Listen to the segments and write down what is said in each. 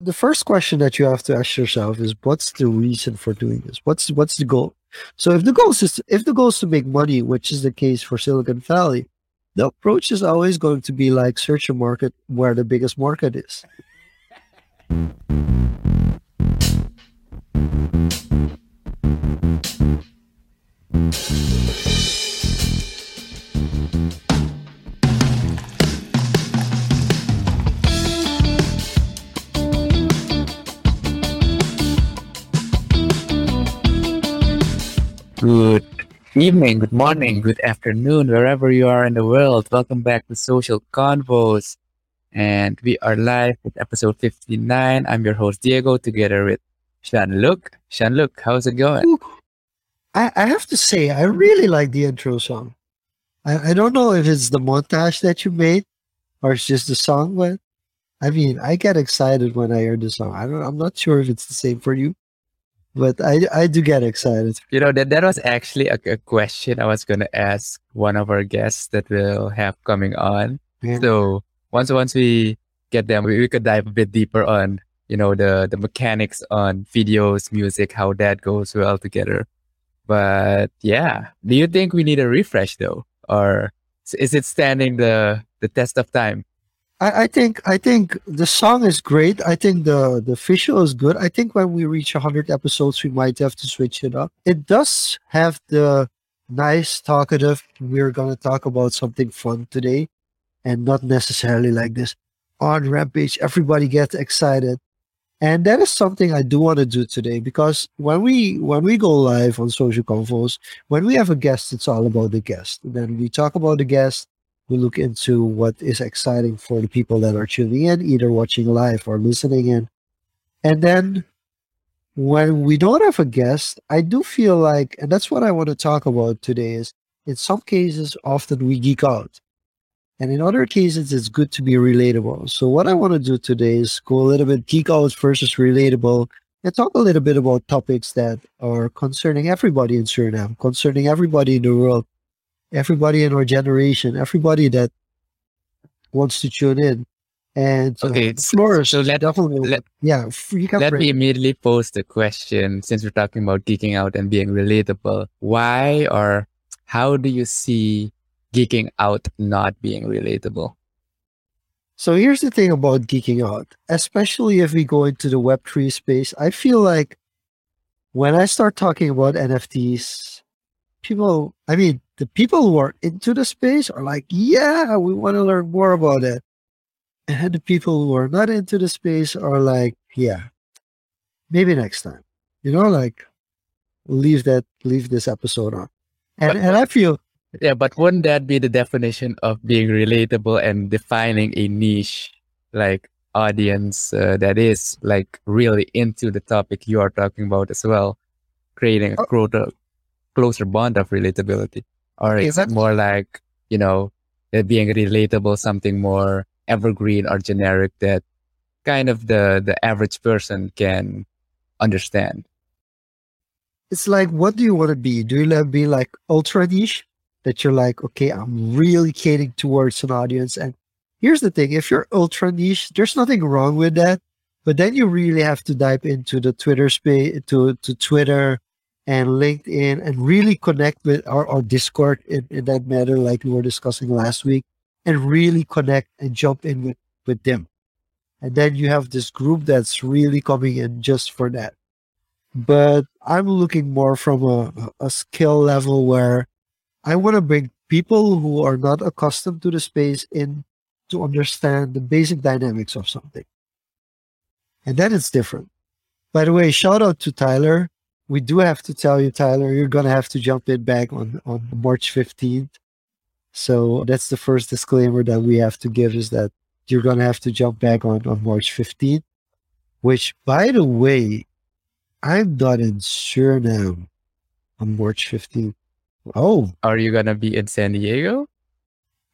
The first question that you have to ask yourself is what's the reason for doing this? What's what's the goal? So if the goal is to, if the goal is to make money, which is the case for Silicon Valley, the approach is always going to be like search a market where the biggest market is. Good evening, good morning, good afternoon, wherever you are in the world. Welcome back to Social Confoes. And we are live with episode 59. I'm your host, Diego, together with Jean-Luc. Jean-Luc, how's it going? I, I have to say, I really like the intro song. I, I don't know if it's the montage that you made or it's just the song, but I mean, I get excited when I hear the song. I don't, I'm not sure if it's the same for you but I, I do get excited. You know, that, that was actually a, a question I was going to ask one of our guests that we'll have coming on. Yeah. So once, once we get them, we, we could dive a bit deeper on, you know, the, the mechanics on videos, music, how that goes well together. But yeah, do you think we need a refresh though? Or is it standing the, the test of time? I, I, think I think the song is great. I think the the visual is good. I think when we reach hundred episodes, we might have to switch it up. It does have the nice talkative. We're gonna talk about something fun today, and not necessarily like this on rampage. Everybody gets excited, and that is something I do want to do today because when we when we go live on Social Confoes, when we have a guest, it's all about the guest. Then we talk about the guest we look into what is exciting for the people that are tuning in, either watching live or listening in. And then when we don't have a guest, I do feel like, and that's what I want to talk about today, is in some cases, often we geek out. And in other cases, it's good to be relatable. So what I want to do today is go a little bit geek out versus relatable and talk a little bit about topics that are concerning everybody in Suriname, concerning everybody in the world, everybody in our generation, everybody that wants to tune in. And uh, okay, uh, so let, definitely, let, yeah, let me immediately pose the question since we're talking about geeking out and being relatable. Why or how do you see geeking out not being relatable? So here's the thing about geeking out, especially if we go into the Web3 space. I feel like when I start talking about NFTs, people, I mean, the people who are into the space are like, yeah, we want to learn more about it. And the people who are not into the space are like, yeah, maybe next time. You know, like leave that, leave this episode on. And, but, and I feel. Yeah, but wouldn't that be the definition of being relatable and defining a niche like audience uh, that is like really into the topic you are talking about as well, creating a uh, closer bond of relatability? Or is it more like, you know, being relatable, something more evergreen or generic that kind of the, the average person can understand? It's like, what do you want to be? Do you want to be like ultra niche? That you're like, okay, I'm really catering towards an audience. And here's the thing if you're ultra niche, there's nothing wrong with that. But then you really have to dive into the Twitter space, to, to Twitter, and LinkedIn and really connect with our, our Discord in, in that matter, like we were discussing last week, and really connect and jump in with, with them. And then you have this group that's really coming in just for that. But I'm looking more from a, a skill level where I want to bring people who are not accustomed to the space in to understand the basic dynamics of something. And then it's different. By the way, shout out to Tyler we do have to tell you, Tyler, you're gonna have to jump in back on on March 15th. So that's the first disclaimer that we have to give is that you're gonna have to jump back on on March 15th. Which, by the way, I'm not in Suriname on March 15th. Oh, are you gonna be in San Diego?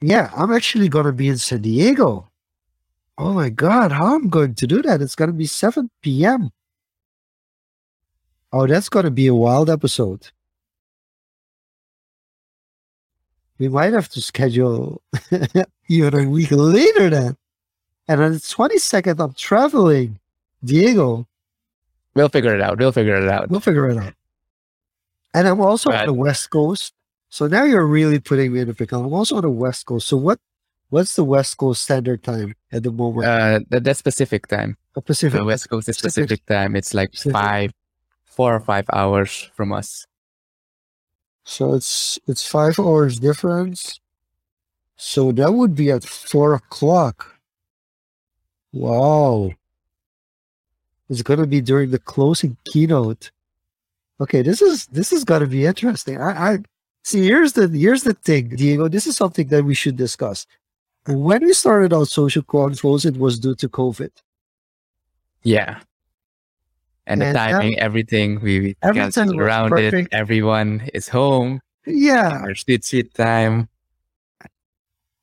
Yeah, I'm actually gonna be in San Diego. Oh my god, how am I'm going to do that? It's gonna be 7 p.m. Oh, that's going to be a wild episode. We might have to schedule even a week later then. And on the 22nd, I'm traveling Diego, We'll figure it out. We'll figure it out. we'll figure it out. And I'm also on the West Coast. So now you're really putting me in a pickle. I'm also on the West Coast. So what what's the West Coast standard time at the moment? Uh, that, that's Pacific time. Uh, Pacific. The West Coast is Pacific. Pacific time. It's like Pacific. five, four or five hours from us. So it's it's five hours difference. So that would be at four o'clock. Wow. It's gonna be during the closing keynote. Okay, this is this is gonna be interesting. I, I see here's the here's the thing, Diego. This is something that we should discuss. When we started out Social Confoes, it was due to COVID. Yeah. And the timing, everything, we, we around it. Everyone is home. Yeah. Our sweet, sweet time.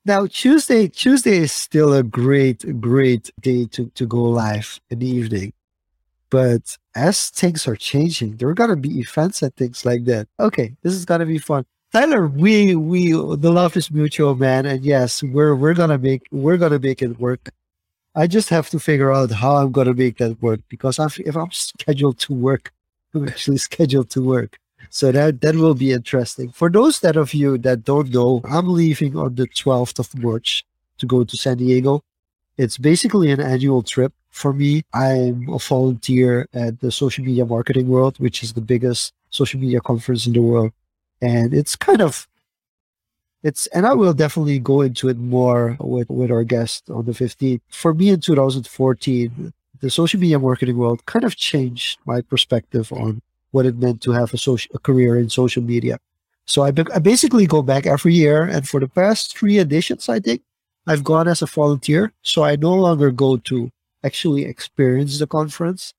Now Tuesday, Tuesday is still a great, great day to, to go live in the evening. But as things are changing, there are gonna be events and things like that. Okay, this is gonna be fun. Tyler, we we the love is mutual, man. And yes, we're we're gonna make we're gonna make it work. I just have to figure out how I'm gonna make that work because if I'm scheduled to work, I'm actually scheduled to work. So that that will be interesting. For those that of you that don't know, I'm leaving on the 12th of March to go to San Diego. It's basically an annual trip for me. I'm a volunteer at the Social Media Marketing World, which is the biggest social media conference in the world. And it's kind of it's and I will definitely go into it more with, with our guest on the 15th. For me in 2014, the social media marketing world kind of changed my perspective on what it meant to have a social a career in social media. So I, be- I basically go back every year, and for the past three editions, I think I've gone as a volunteer. So I no longer go to actually experience the conference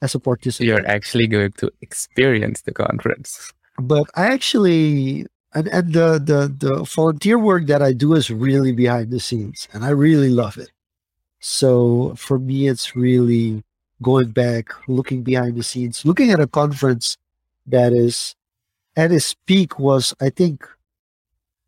as a participant, you're actually going to experience the conference. but I actually and, and the, the the volunteer work that I do is really behind the scenes, and I really love it. So for me, it's really going back, looking behind the scenes, looking at a conference that is at its peak was, I think,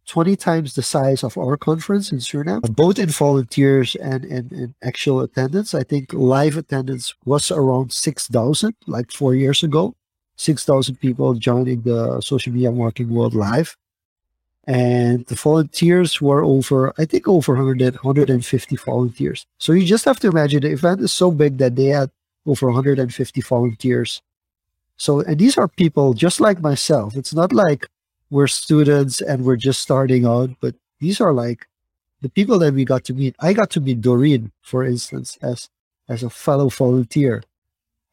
20 times the size of our conference in Suriname, both in volunteers and, and actual attendance. I think live attendance was around 6,000, like four years ago. 6,000 people joining the social media marketing world live. And the volunteers were over, I think, over 100, 150 volunteers. So you just have to imagine the event is so big that they had over 150 volunteers. So, and these are people just like myself. It's not like we're students and we're just starting out, but these are like the people that we got to meet. I got to meet Doreen, for instance, as as a fellow volunteer.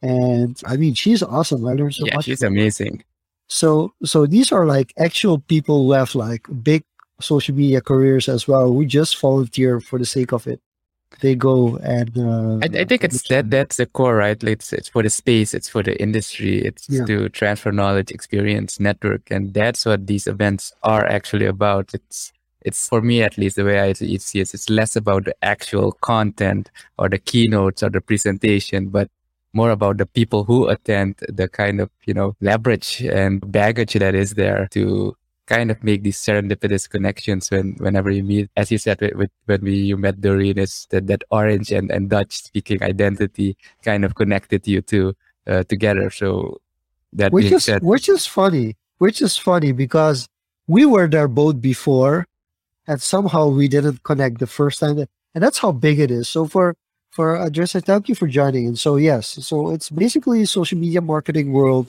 And I mean, she's awesome. I learned so yeah, much. she's amazing. So, so these are like actual people who have like big social media careers as well. We just volunteer for the sake of it. They go and uh, I, I think it's that that's the core, right? It's, it's for the space, it's for the industry, it's Yeah. to transfer knowledge, experience, network, and that's what these events are actually about. It's it's for me at least the way I see it. It's less about the actual content or the keynotes or the presentation, but more about the people who attend, the kind of you know leverage and baggage that is there to kind of make these serendipitous connections when whenever you meet. As you said with, with when we you met Doreen is that that orange and, and Dutch speaking identity kind of connected you two uh, together. So that which is said which is funny which is funny because we were there both before and somehow we didn't connect the first time. And that's how big it is. So for for Adressa, thank you for joining and so yes so it's basically social media marketing world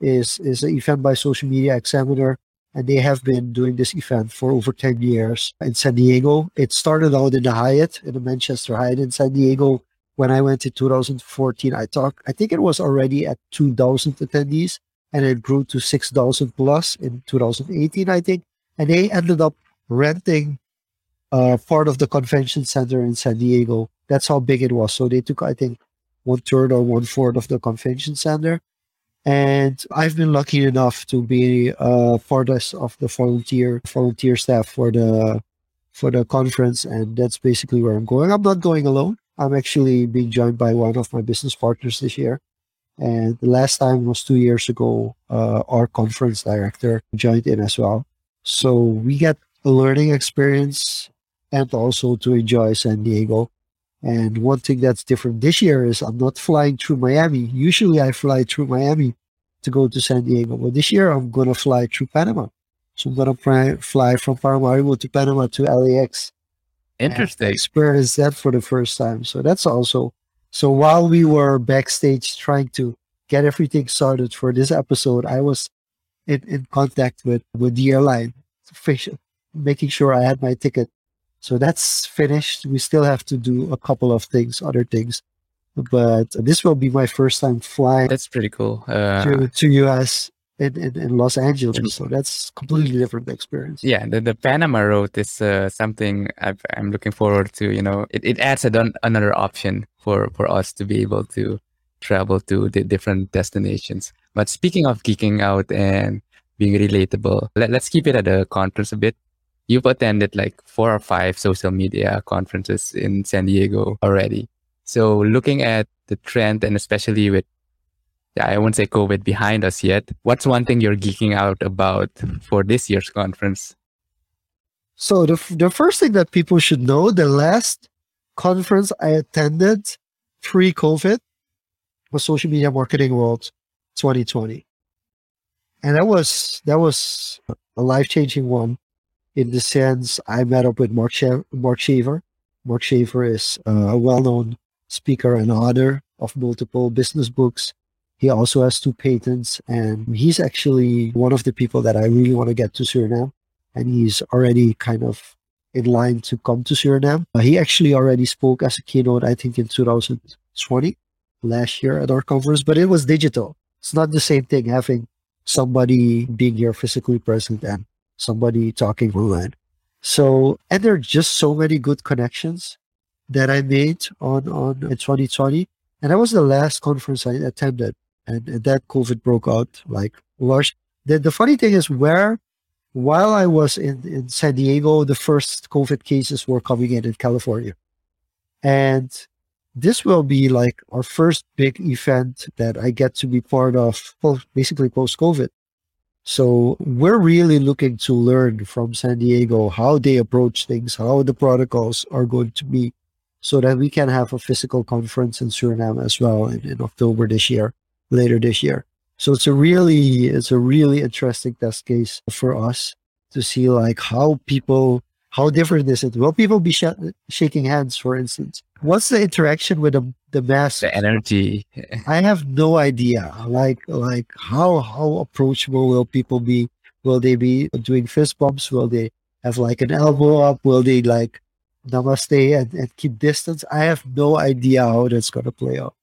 is is an event by social media examiner and they have been doing this event for over 10 years in san diego it started out in the hyatt in the manchester hyatt in san diego when i went in 2014 i talked i think it was already at 2000 attendees and it grew to 6,000 plus in 2018, I think. And they ended up renting uh, part of the convention center in San Diego. That's how big it was. So they took, I think, one third or one fourth of the convention center. And I've been lucky enough to be uh, part of the volunteer volunteer staff for the for the conference, and that's basically where I'm going. I'm not going alone. I'm actually being joined by one of my business partners this year. And the last time was two years ago. Uh, our conference director joined in as well. So we get a learning experience and also to enjoy San Diego. And one thing that's different this year is I'm not flying through Miami. Usually I fly through Miami to go to San Diego. But this year I'm going to fly through Panama. So I'm going to fly from Paramaribo to Panama to LAX. Interesting. Experience that for the first time. So that's also, so while we were backstage trying to get everything started for this episode, I was in, in contact with, with the airline, making sure I had my ticket. So that's finished. We still have to do a couple of things, other things but this will be my first time flying. That's pretty cool. Uh, to, to US in, in, in, Los Angeles, so that's completely different experience. Yeah, the, the Panama route is uh, something i am looking forward to. You know, it, it adds a, another option for for us to be able to travel to the different destinations. But speaking of geeking out and being relatable, let, let's keep it at the conference a bit. You've attended like four or five social media conferences in San Diego already. So looking at the trend and especially with, I won't say COVID behind us yet, what's one thing you're geeking out about for this year's conference? So the, the first thing that people should know, the last conference I attended pre-COVID was Social Media Marketing World 2020. And that was, that was a life-changing one in the sense I met up with Mark, Mark Schaefer. Mark Schaefer is uh, a well-known speaker and author of multiple business books. He also has two patents, and he's actually one of the people that I really want to get to Suriname. And he's already kind of in line to come to Suriname. Uh, he actually already spoke as a keynote, I think, in 2020, last year at our conference, but it was digital. It's not the same thing having somebody being here physically present and somebody talking online. So, and there are just so many good connections that I made on on in 2020, and that was the last conference I attended, and, and that COVID broke out like large. The, the funny thing is where while I was in, in San Diego, the first COVID cases were coming in in California. And this will be like our first big event that I get to be part of, well, basically post COVID. So we're really looking to learn from San Diego how they approach things, how the protocols are going to be so that we can have a physical conference in Suriname as well in, in October this year, later this year. So it's a really it's a really interesting test case for us to see like how people how different is it? Will people be sh- shaking hands, for instance? What's the interaction with the the mask? The energy. I have no idea. Like like how how approachable will people be? Will they be doing fist bumps? Will they have like an elbow up? Will they like namaste and, and keep distance. I have no idea how that's going to play out.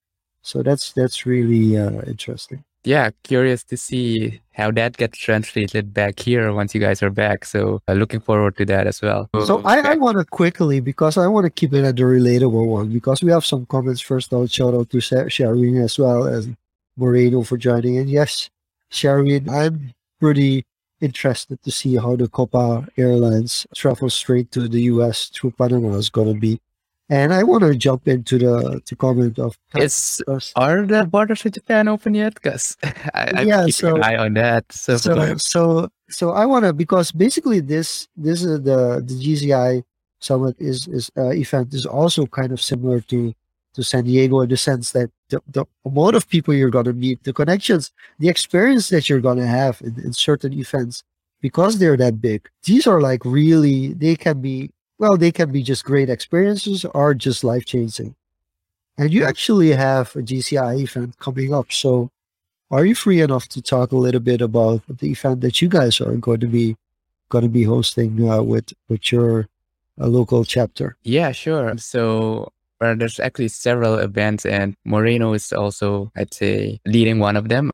So that's that's really uh, interesting. Yeah, curious to see how that gets translated back here once you guys are back. So uh, looking forward to that as well. So I, I want to quickly because I want to keep it at the relatable one because we have some comments. First, I'll shout out to Sharwin as well as Moreno for joining. And yes, Sharwin, I'm pretty interested to see how the Copa Airlines travel straight to the US through Panama is going to be. And I want to jump into the to comment of is are the borders with Japan open yet? Because I, yeah, so, an eye on that. So so so, so I want to because basically this this is the the JCI summit is is uh, event is also kind of similar to to San Diego in the sense that the, the amount of people you're going to meet, the connections, the experience that you're going to have in, in certain events, because they're that big, these are like really, they can be, well, they can be just great experiences or just life changing. And you actually have a JCI event coming up. So are you free enough to talk a little bit about the event that you guys are going to be going to be hosting uh, with with your uh, local chapter? Yeah, sure. So where there's actually several events and Moreno is also, I'd say, leading one of them.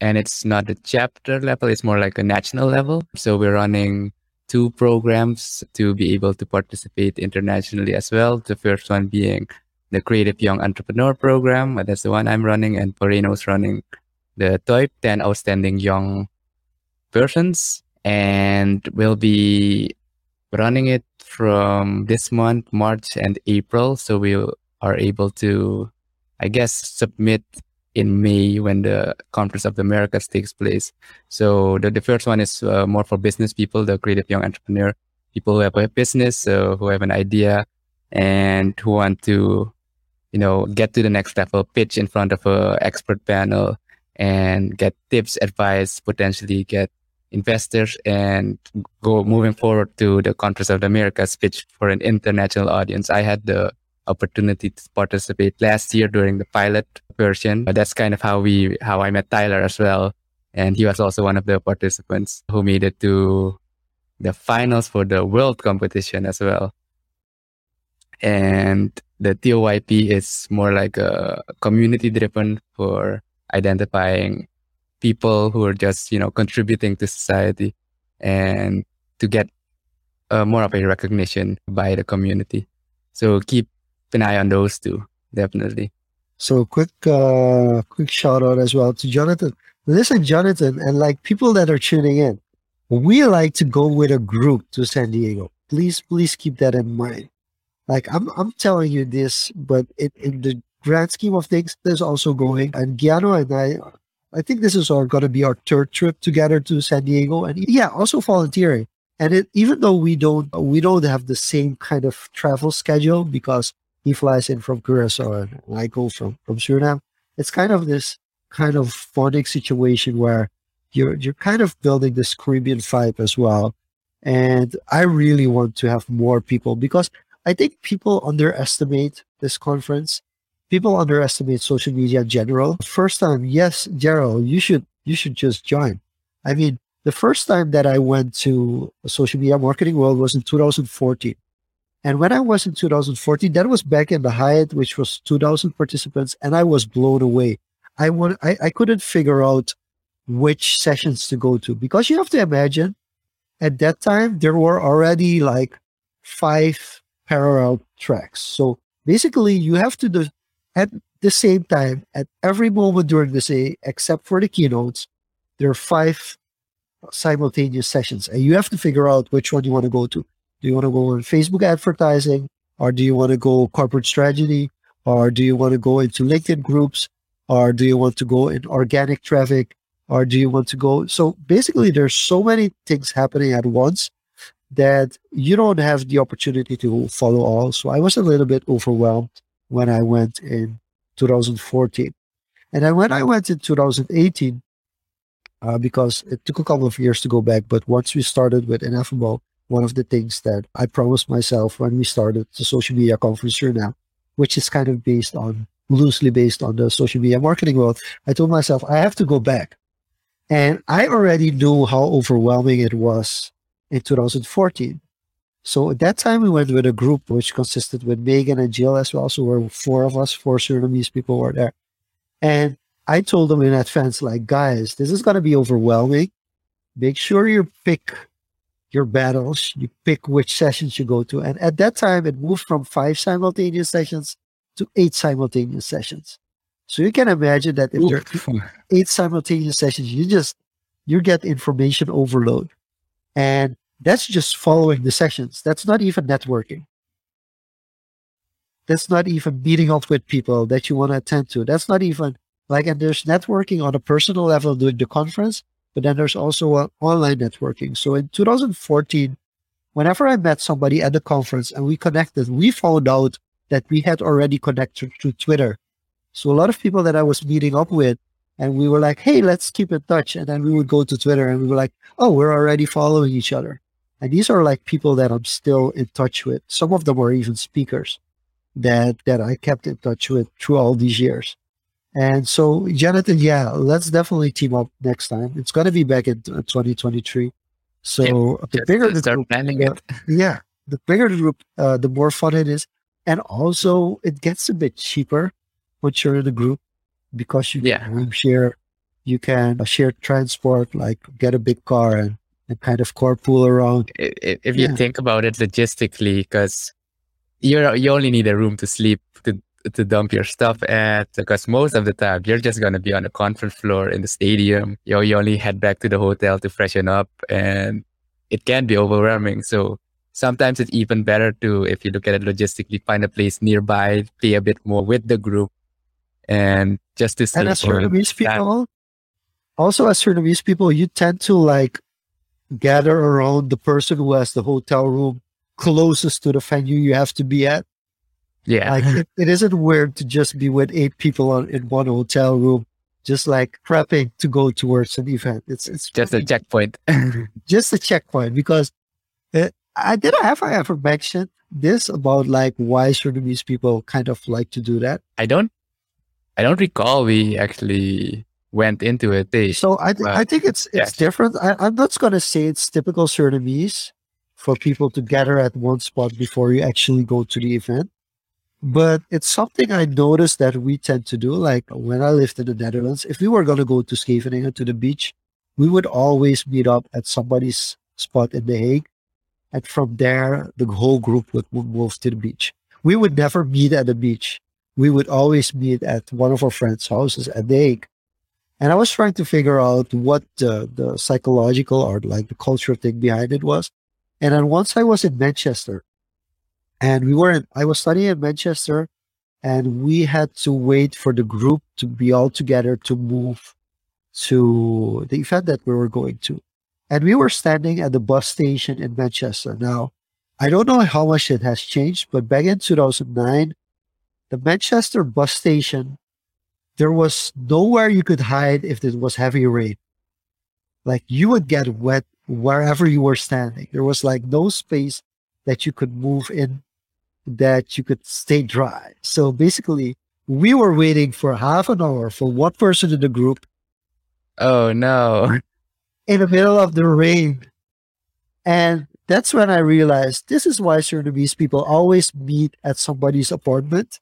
And it's not a chapter level, it's more like a national level. So we're running two programs to be able to participate internationally as well. The first one being the Creative Young Entrepreneur Program. That's the one I'm running. And Moreno's running the TOYP 10 Outstanding Young Persons. And we'll be running it from this month, March and April. So we are able to, I guess, submit in May when the Conference of the Americas takes place. So the, the first one is uh, more for business people, the creative young entrepreneur, people who have a business, uh, who have an idea and who want to, you know, get to the next level, pitch in front of a expert panel and get tips, advice, potentially get investors and go moving forward to the Conference of the Americas pitch for an international audience. I had the opportunity to participate last year during the pilot version. But that's kind of how we how I met Tyler as well. And he was also one of the participants who made it to the finals for the world competition as well. And the TOYP is more like a community driven for identifying people who are just, you know, contributing to society and to get uh, more of a recognition by the community. So keep an eye on those two, definitely. So quick, uh, quick shout out as well to Jonathan. Listen, Jonathan, and like people that are tuning in, we like to go with a group to San Diego. Please, please keep that in mind. Like I'm, I'm telling you this, but it, in the grand scheme of things, there's also going. And Giano and I, I think this is our to be our third trip together to San Diego, and yeah, also volunteering. And it, even though we don't, we don't have the same kind of travel schedule because he flies in from Curacao and I go from from Suriname. It's kind of this kind of funny situation where you're you're kind of building this Caribbean vibe as well. And I really want to have more people because I think people underestimate this conference. People underestimate social media in general. First time, yes, Gerald, you should you should just join. I mean, the first time that I went to social media marketing world was in 2014. And when I was in 2014, that was back in the Hyatt, which was 2,000 participants, and I was blown away. I, I, I couldn't figure out which sessions to go to because you have to imagine at that time there were already like five parallel tracks. So basically, you have to do at the same time at every moment during the day, except for the keynotes, there are five simultaneous sessions, and you have to figure out which one you want to go to. Do you want to go on Facebook advertising, or do you want to go corporate strategy, or do you want to go into LinkedIn groups, or do you want to go in organic traffic, or do you want to go? So basically, there's so many things happening at once that you don't have the opportunity to follow all. So I was a little bit overwhelmed when I went in 2014. And then when I went in 2018, uh, because it took a couple of years to go back, but once we started with Ineffable, one of the things that I promised myself when we started the social media conference here now, which is kind of based on loosely based on the social media marketing world, I told myself I have to go back. And I already knew how overwhelming it was in 2014. So at that time, we went with a group which consisted with Megan and Jill as well. So we're four of us, four Surinamese people were there. And I told them in advance, like, guys, this is going to be overwhelming. Make sure you pick your battles, you pick which sessions you go to. And at that time, it moved from five simultaneous sessions to eight simultaneous sessions. So you can imagine that if Oof. there are eight simultaneous sessions, you just you get information overload. And that's just following the sessions. That's not even networking. That's not even meeting up with people that you want to attend to. That's not even like, and there's networking on a personal level during the conference, but then there's also online networking. So in 2014, whenever I met somebody at the conference and we connected, we found out that we had already connected through Twitter. So a lot of people that I was meeting up with, and we were like, hey, let's keep in touch. And then we would go to Twitter and we were like, oh, we're already following each other. And these are like people that I'm still in touch with. Some of them are even speakers that that I kept in touch with through all these years. And so, Jonathan, yeah, let's definitely team up next time. It's going to be back in 2023. So yeah, the bigger the start group, planning uh, it. yeah, the bigger the group, uh, the more fun it is, and also it gets a bit cheaper once you're in a group because you Yeah. can share, you can uh, share transport, like get a big car and, and kind of carpool around. I- i- If you Yeah. think about it logistically, because you're you only need a room to sleep to to dump your stuff at because most of the time you're just gonna be on the conference floor in the stadium. You you only head back to the hotel to freshen up, and it can be overwhelming. So sometimes it's even better to, if you look at it logistically, find a place nearby, pay a bit more with the group, and just to And as Surinamese that- people, also as Surinamese people, you tend to like gather around the person who has the hotel room closest to the venue you have to be at. Yeah. Like it, it isn't weird to just be with eight people on, in one hotel room, just like prepping to go towards an event. It's it's just a checkpoint. just a checkpoint because uh, I did have I ever mentioned this about like why Surinamese people kind of like to do that. I don't I don't recall we actually went into it. They, So I th- Well, I think it's it's different. I, I'm not gonna say it's typical Surinamese for people to gather at one spot before you actually go to the event. But it's something I noticed that we tend to do. Like when I lived in the Netherlands, if we were gonna go to Scheveningen to the beach, we would always meet up at somebody's spot in The Hague. And from there, the whole group would mo- move to the beach. We would never meet at the beach. We would always meet at one of our friends' houses at The Hague. And I was trying to figure out what the psychological or like the cultural thing behind it was. And then once I was in Manchester, and we were in, I was studying in Manchester, and we had to wait for the group to be all together to move to the event that we were going to. And we were standing at the bus station in Manchester. Now, I don't know how much it has changed, but back in 2009, the Manchester bus station there was nowhere you could hide if it was heavy rain. Like you would get wet wherever you were standing. There was like no space that you could move in that you could stay dry. So basically, we were waiting for half an hour for one person in the group oh no. in the middle of the rain. And that's when I realized this is why Surinamese people always meet at somebody's apartment.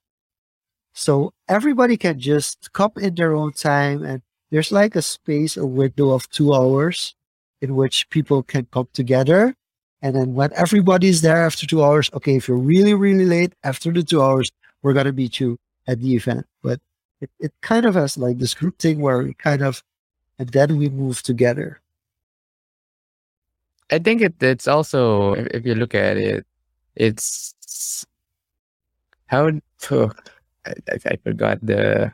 So everybody can just come in their own time and there's like a space, a window of two hours in which people can come together. And then when everybody's there after two hours, okay, if you're really, really late after the two hours, we're going to meet you at the event. But it, it kind of has like this group thing where we kind of, and then we move together. I think it, it's also if, you look at it, it's how oh, I, I- I forgot the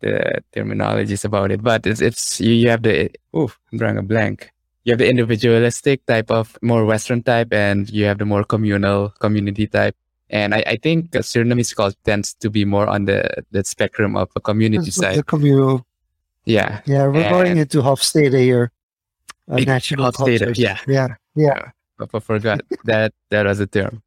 the terminologies about it, but it's it's you, you have the oh I'm drawing a blank. You have the individualistic type of more Western type, and you have the more communal community type. And I, I think uh, Surinamese culture tends to be more on the the spectrum of a community It's side. the communal. Yeah, Yeah, we're going into Hofstede here. Uh, national Hofstede, cultures. yeah. Yeah. Yeah. but I forgot that that was a term.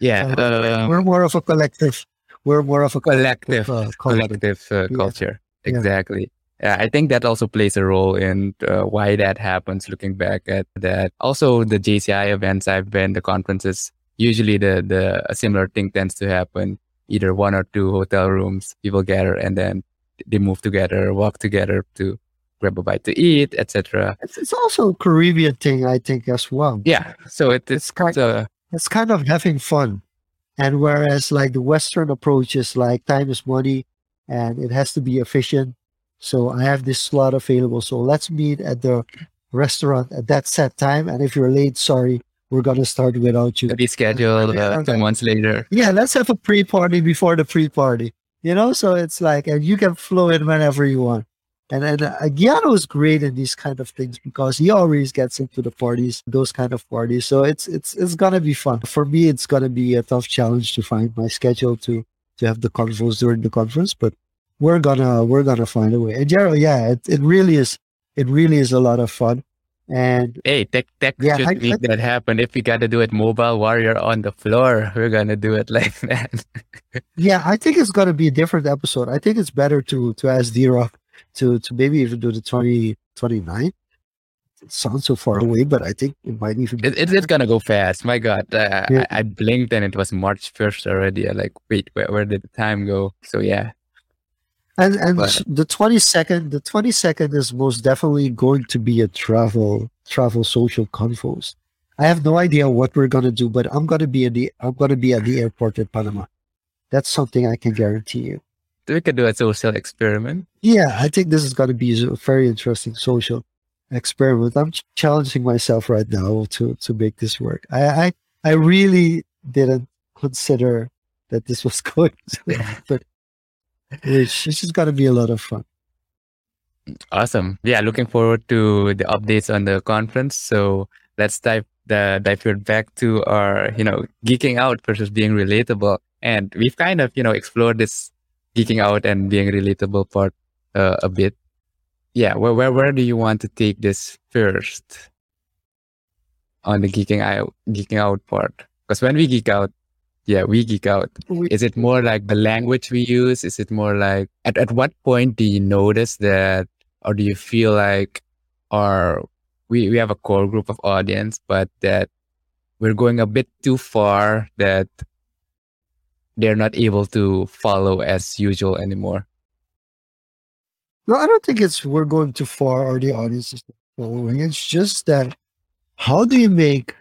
Yeah, Uh, we're more of a collective. We're more of a collective uh, culture. collective uh, Yeah. culture. Exactly. Yeah, I think that also plays a role in uh, why that happens. Looking back at that, also the JCI events I've been, the conferences. Usually, the the a similar thing tends to happen. Either one or two hotel rooms, people gather, and then they move together, walk together to grab a bite to eat, etc. It's, it's also a Caribbean thing, I think, as well. Yeah, so it, it's kind- uh, It's kind of having fun. And whereas like the Western approach is like time is money and it has to be efficient. So I have this slot available. So let's meet at the restaurant at that set time. And if you're late, sorry, we're gonna start without you. reschedule uh, two months later. yeah, let's have a pre-party before the pre-party. You know, so it's like, and you can flow in whenever you want. And and uh, Giano is great in these kind of things because he always gets into the parties, those kind of parties. So it's it's it's gonna be fun. For me, it's gonna be a tough challenge to find my schedule to to have the conference during the conference, but we're gonna we're gonna find a way. And Jero, yeah, it, it really is it really is a lot of fun. And Hey, tech tech Yeah, should I- make I- that happen. If we gotta do it mobile warrior on the floor, we're gonna do it like that. Yeah, I think it's gonna be a different episode. I think it's better to to ask D Rock to to maybe even do the 20, 29. It sounds so far away, but I think it might even be it, it, it's gonna go fast. My God, uh, Yeah. I, I blinked and it was March first already. I'm like, wait, where, where did the time go? So yeah, and and But- the twenty second the twenty second is most definitely going to be a travel travel Social Confoes. I have no idea what we're gonna do, but I'm gonna be at the I'm gonna be at the airport in Panama. That's something I can guarantee you. we could do a social experiment. Yeah, I think this is going to be a very interesting social experiment. I'm challenging myself right now to to make this work. I I, I really didn't consider that this was going to happen. Which this is going to be a lot of fun. Awesome. Yeah, looking forward to the updates on the conference. So let's dive the dive back to our, you know, geeking out versus being relatable. And we've kind of, you know, explored this geeking out and being relatable part uh, a bit. Yeah, where, where where do you want to take this first on the geeking out geeking out part? Because when we geek out, yeah, we geek out. We- Is it more like the language we use? Is it more like at, at what point do you notice that or do you feel like or we, we have a core group of audience, but that we're going a bit too far that they're not able to follow as usual anymore. No, I don't think it's we're going too far or the audience is following. It's just that how do you make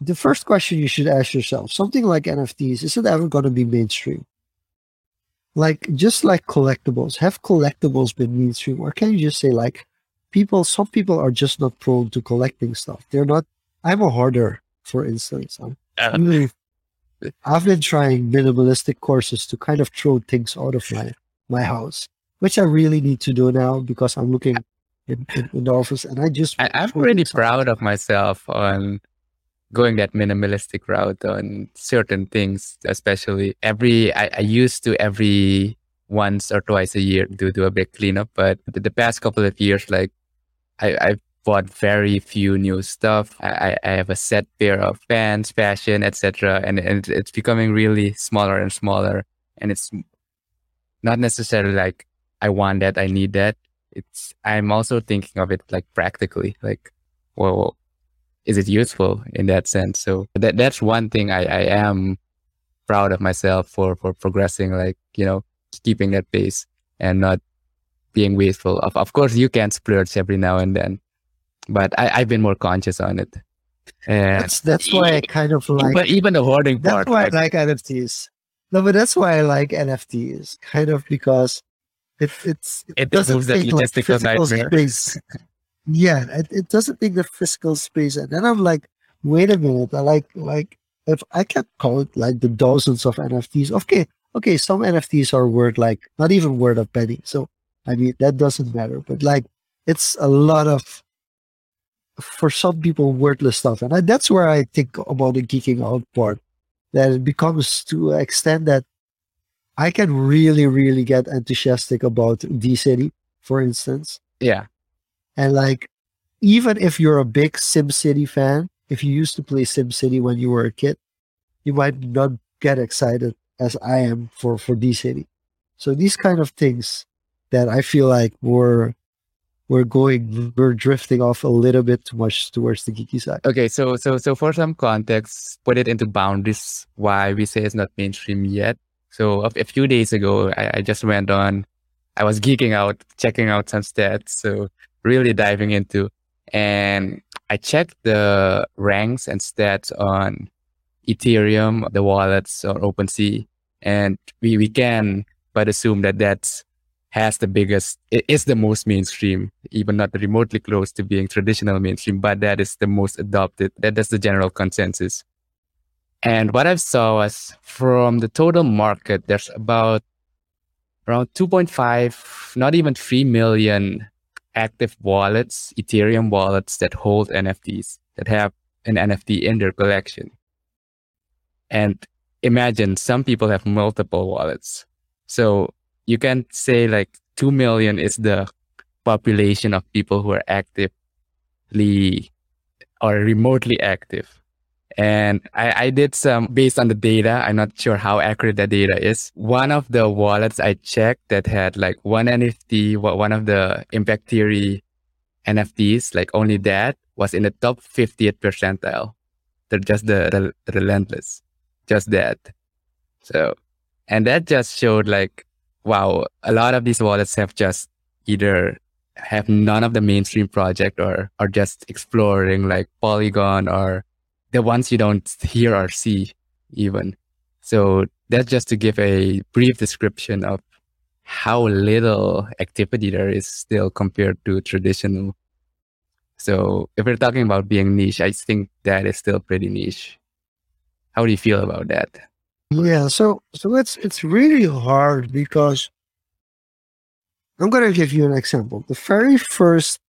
the first question you should ask yourself something like NFTs, is it ever going to be mainstream? Like, just like collectibles, have collectibles been mainstream? Or can you just say, like, people, some people are just not prone to collecting stuff? They're not, I'm a hoarder, for instance. I'm, Uh, really- I've been trying minimalistic courses to kind of throw things out of my my house, which I really need to do now because I'm looking in, in, in the office and I just I, I'm throw pretty things out. proud of myself on going that minimalistic route on certain things, especially every, I, I used to every once or twice a year do do a big cleanup, but the, the past couple of years, like I, I've bought very few new stuff. I, I have a set pair of pants, fashion, etc. And, and it's becoming really smaller and smaller. And it's not necessarily like I want that, I need that. It's I'm also thinking of it like practically, like, well, is it useful in that sense? So that that's one thing I, I am proud of myself for for progressing, like you know, keeping that pace and not being wasteful. Of of course, you can splurge every now and then, but I, I've been more conscious on it. And That's that's why I kind of like but even the hoarding that's part, That's why like, I like NFTs. No, but that's why I like NFTs, kind of because it it's it doesn't take like physical nightmare. space. Yeah, it, it doesn't take the physical space, and then I'm like, wait a minute, I like like if I can count like the dozens of NFTs. Okay, okay, some NFTs are worth like not even worth a penny. So I mean that doesn't matter, but like it's a lot of for some people worthless stuff, and I, that's where I think about the geeking out part. That it becomes to an extent that I can really, really get enthusiastic about D City, for instance. Yeah, And like, even if you're a big SimCity fan, if you used to play SimCity when you were a kid, you might not get excited as I am for for D City. So these kind of things that I feel like we're we're going we're drifting off a little bit too much towards the geeky side. Okay, so so so for some context, put it into boundaries. Why we say it's not mainstream yet? So a, a few days ago, I, I just went on. I was geeking out, checking out some stats. So really diving into, and I checked the ranks and stats on Ethereum, the wallets, or OpenSea, and we we can but assume that that's has the biggest, it is the most mainstream, even not remotely close to being traditional mainstream, but that is the most adopted. That, that's the general consensus. And what I saw was from the total market, there's about around 2.5, not even 3 million active wallets, Ethereum wallets that hold NFTs, that have an NFT in their collection. And imagine some people have multiple wallets. So you can say like 2 million is the population of people who are actively or remotely active. And I, I did some based on the data. I'm not sure how accurate that data is. One of the wallets I checked that had like one NFT, one of the Impact Theory NFTs, like only that was in the top 50th percentile. They're just the, the, the relentless, just that. So, and that just showed like, wow, a lot of these wallets have just either have none of the mainstream project or are just exploring like Polygon or the ones you don't hear or see even. So that's just to give a brief description of how little activity there is still compared to traditional. So if we're talking about being niche, I think that is still pretty niche. How do you feel about that? Yeah, so so it's it's really hard because I'm gonna give you an example. The very first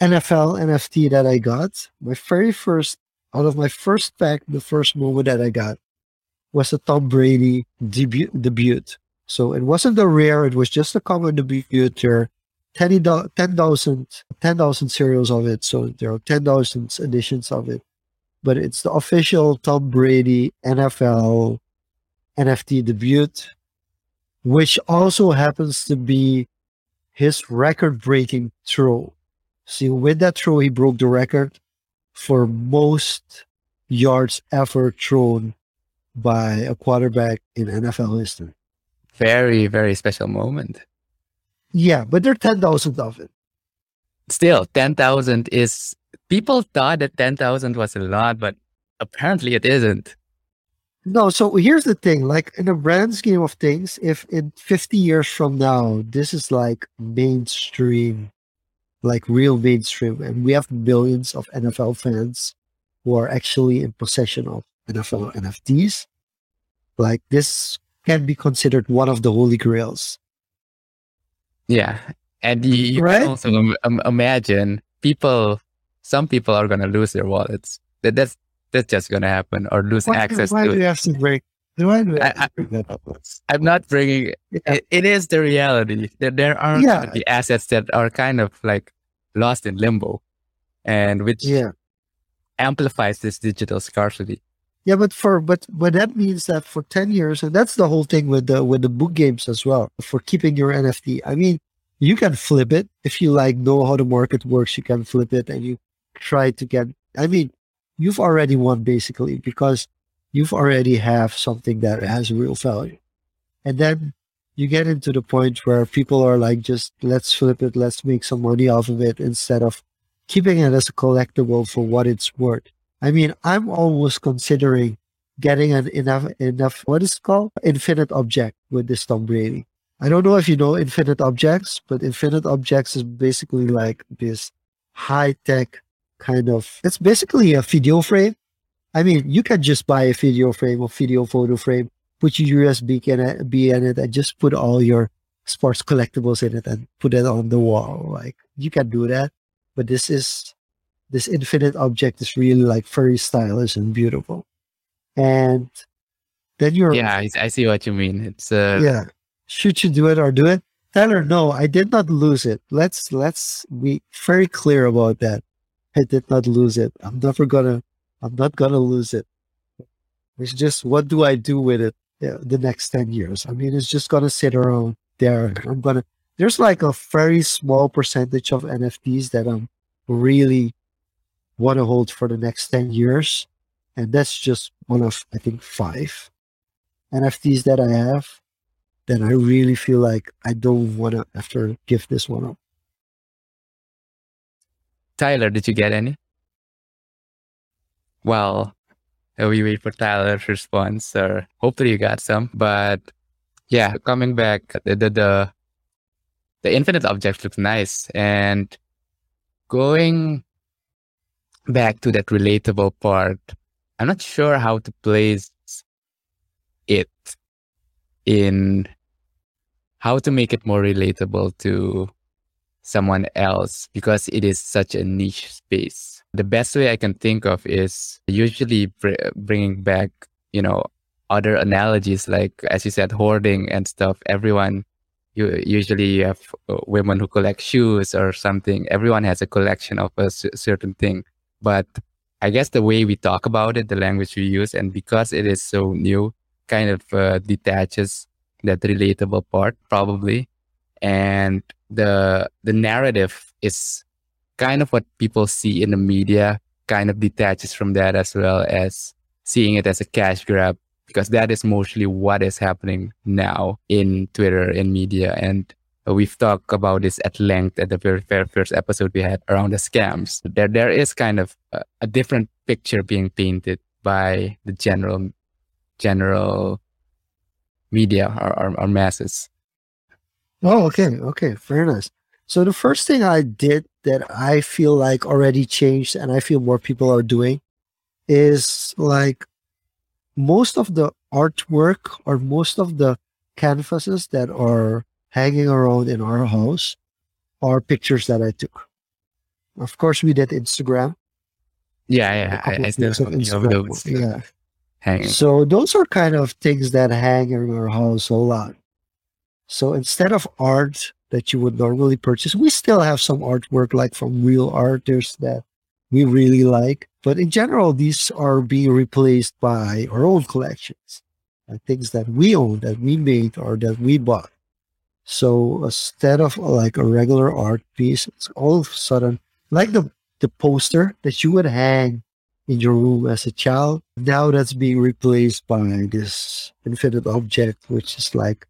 NFL NFT that I got, my very first out of my first pack, the first moment that I got was a Tom Brady debut. debut. So it wasn't a rare, it was just a common debut. There are 10,000 10, serials of it. So there are 10,000 editions of it. But it's the official Tom Brady NFL NFT debut, which also happens to be his record breaking throw. See, with that throw, he broke the record for most yards ever thrown by a quarterback in NFL history. Very, very special moment. Yeah, but there are 10,000 of it. Still, 10,000 is, people thought that 10,000 was a lot, but apparently it isn't. No, so here's the thing like in the grand scheme of things, if in 50 years from now, this is like mainstream, like real mainstream, and we have millions of NFL fans who are actually in possession of NFL NFTs, like this can be considered one of the holy grails. Yeah. And you, you right? can also um, imagine people, some people are going to lose their wallets. That, that's that's just going to happen or lose why, access why to do it. you have to break? Why do I, am not bringing yeah. it, it is the reality that there are yeah. the assets that are kind of like lost in limbo and which yeah. amplifies this digital scarcity. Yeah, but for but but that means that for ten years, and that's the whole thing with the with the book games as well. For keeping your NFT, I mean, you can flip it if you like know how the market works. You can flip it, and you try to get. I mean, you've already won basically because you've already have something that has real value, and then you get into the point where people are like, just let's flip it, let's make some money off of it instead of keeping it as a collectible for what it's worth. I mean, I'm almost considering getting an enough enough what is it called infinite object with this Tom Brady. I don't know if you know infinite objects, but infinite objects is basically like this high tech kind of. It's basically a video frame. I mean, you can just buy a video frame or video photo frame, put your USB in it, be in it, and just put all your sports collectibles in it and put it on the wall. Like you can do that, but this is this infinite object is really like very stylish and beautiful. And then you're yeah, I see what you mean. It's uh yeah. Should you do it or do it? Tyler, no, I did not lose it. Let's let's be very clear about that. I did not lose it. I'm never gonna I'm not gonna lose it. It's just what do I do with it the next 10 years? I mean, it's just gonna sit around there. I'm gonna there's like a very small percentage of NFTs that I'm really want to hold for the next 10 years. And that's just one of, I think, five NFTs that I have. Then I really feel like I don't want to after give this one up. Tyler, did you get any? Well, we wait for Tyler's response, or hopefully you got some. But yeah, coming back, the the the, the infinite object looks nice, and going back to that relatable part, I'm not sure how to place it in how to make it more relatable to someone else because it is such a niche space. The best way I can think of is usually br- bringing back, you know, other analogies like, as you said, hoarding and stuff. Everyone, you usually you have uh, women who collect shoes or something. Everyone has a collection of a certain thing. But I guess the way we talk about it, the language we use, and because it is so new, kind of uh, detaches that relatable part probably. And the the narrative is kind of what people see in the media, kind of detaches from that as well as seeing it as a cash grab because that is mostly what is happening now in Twitter and media. And we've talked about this at length at the very, very first episode we had around the scams. There, there is kind of a, a different picture being painted by the general, general media or, or, or masses. Oh, okay, okay, very nice. So the first thing I did that I feel like already changed, and I feel more people are doing, is like most of the artwork or most of the canvases that are hanging around in our house are pictures that I took. Of course, we did Instagram. Yeah, yeah, I, I still Instagram. Uh, yeah, hanging. So those are kind of things that hang in our house a lot. So instead of art that you would normally purchase, we still have some artwork like from real artists that we really like. But in general, these are being replaced by our own collections, like things that we own, that we made, or that we bought. So instead of like a regular art piece, it's all of a sudden like the, the poster that you would hang in your room as a child. Now that's being replaced by this infinite object, which is like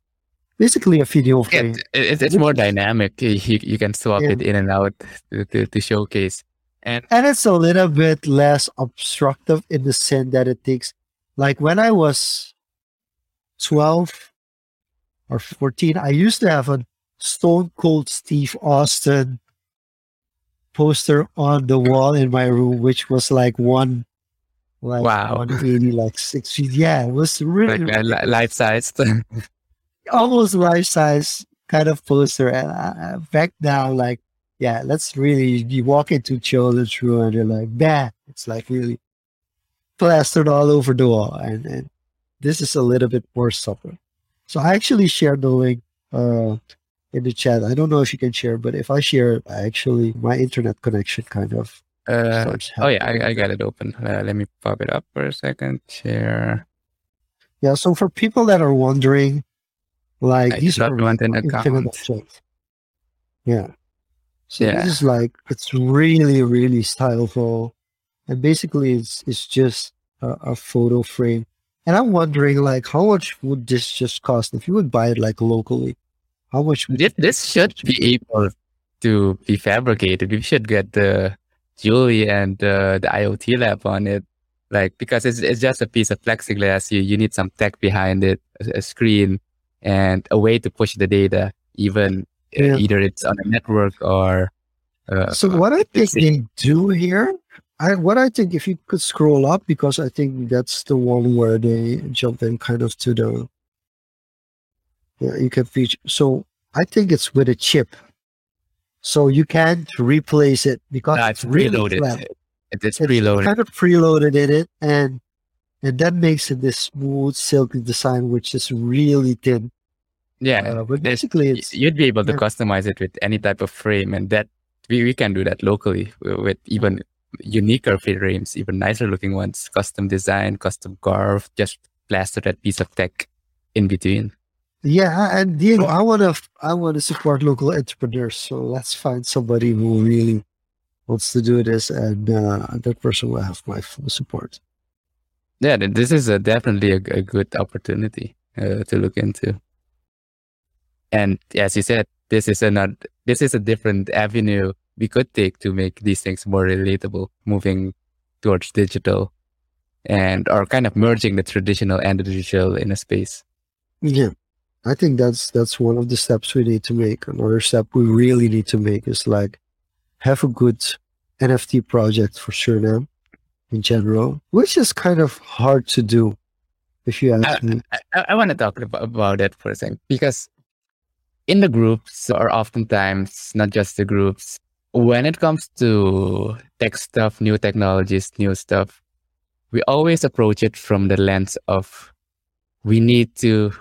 basically a video Yeah, frame. it, it's more dynamic. You, you can swap Yeah. it in and out to, to, to showcase. And And it's a little bit less obstructive in the sense that it takes, like when I was 12 or 14, I used to have a Stone Cold Steve Austin poster on the wall in my room, which was like one, like Wow. 180, like six feet. Yeah, it was really like uh, life sized. almost life size kind of poster. And I, I- back down, like, yeah, let's really, you walk into children's room and you're like, man, it's like really plastered all over the wall. And, and this is a little bit more subtle. So I actually shared the link uh, in the chat. I don't know if you can share, but if I share it, I actually, my internet connection kind of uh, oh, yeah. I, I got it open. Uh, let me pop it up for a second. Share. Yeah, so for people that are wondering, like I these are want an infinite account. Yeah. So Yeah. this is like it's really, really styleful. And basically it's it's just a, a photo frame. And I'm wondering like how much would this just cost if you would buy it like locally? How much would This, this should be able to be fabricated. We should get the Julie and uh, the IoT lab on it. Like, because it's, it's just a piece of plexiglass. You, you need some tech behind it, a, a screen and a way to push the data, even uh, either it's on a network or, uh, So what I think they do here, I what I think if you could scroll up because I think that's the one where they jump in kind of to the yeah you can feature. So I think it's with a chip, so you can't replace it because uh, it's it's really preloaded. it's It's preloaded. kind of preloaded in it, and and that makes it this smooth silky design, which is really thin. Yeah. Uh, but basically, it's you'd be able to yeah. customize it with any type of frame and that we, we can do that locally with even uniquer frames even nicer looking ones custom design custom carve just plaster that piece of tech in between Yeah, and Diego, I want to I want to support local entrepreneurs. So let's find somebody who really wants to do this, and uh, that person will have my full support. yeah this is a, definitely a, a good opportunity uh, to look into and as you said this is another this is a different avenue we could take to make these things more relatable moving towards digital and or kind of merging the traditional and the digital in a space Yeah, I think that's that's one of the steps we need to make. Another step we really need to make is like have a good NFT project for Suriname in general, which is kind of hard to do, if you ask me. I, I want to talk about, about that for a second because in the groups, or oftentimes not just the groups, when it comes to tech stuff, new technologies, new stuff, we always approach it from the lens of we need to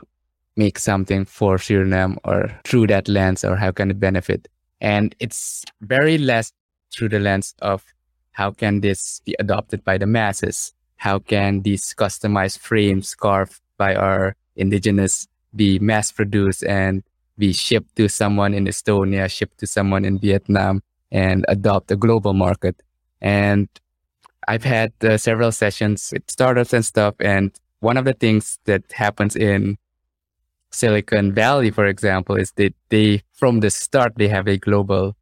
make something for Suriname or through that lens or how can it benefit. And it's very less through the lens of how can this be adopted by the masses? How can these customized frames carved by our indigenous be mass produced and be shipped to someone in Estonia, shipped to someone in Vietnam and adopt a global market? And I've had uh, several sessions with startups and stuff. And one of the things that happens in Silicon Valley, for example, is that they, from the start, they have a global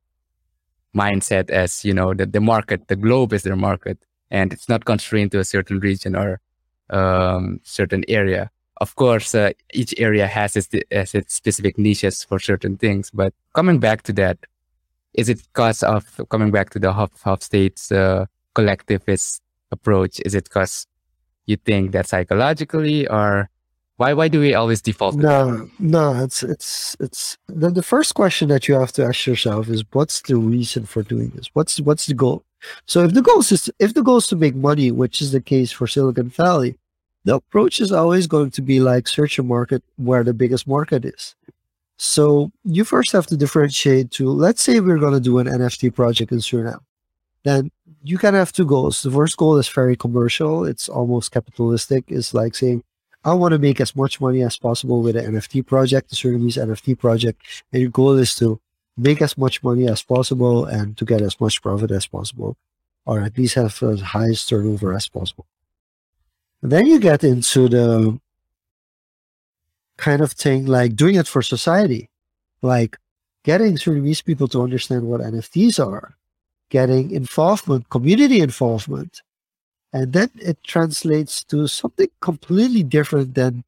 mindset as, you know, that the market, the globe is their market and it's not constrained to a certain region or um, certain area. Of course, uh, each area has its, has its specific niches for certain things. But coming back to that, is it because of coming back to the Huff, Hofstede uh, collectivist approach? Is it because you think that psychologically or why why do we always default? No, no, it's it's it's the, the first question that you have to ask yourself is what's the reason for doing this? What's what's the goal? So if the goal is if the goal is to make money, which is the case for Silicon Valley, the approach is always going to be like search a market where the biggest market is. So you first have to differentiate to, let's say we're going to do an NFT project in Suriname. Then you can have two goals. The first goal is very commercial. It's almost capitalistic. It's like saying, I want to make as much money as possible with an NFT project, the Surinamese NFT project. And your goal is to make as much money as possible and to get as much profit as possible, or at least have the highest turnover as possible. Then you get into the kind of thing like doing it for society, like getting Surinamese people to understand what NFTs are, getting involvement, community involvement. And then it translates to something completely different than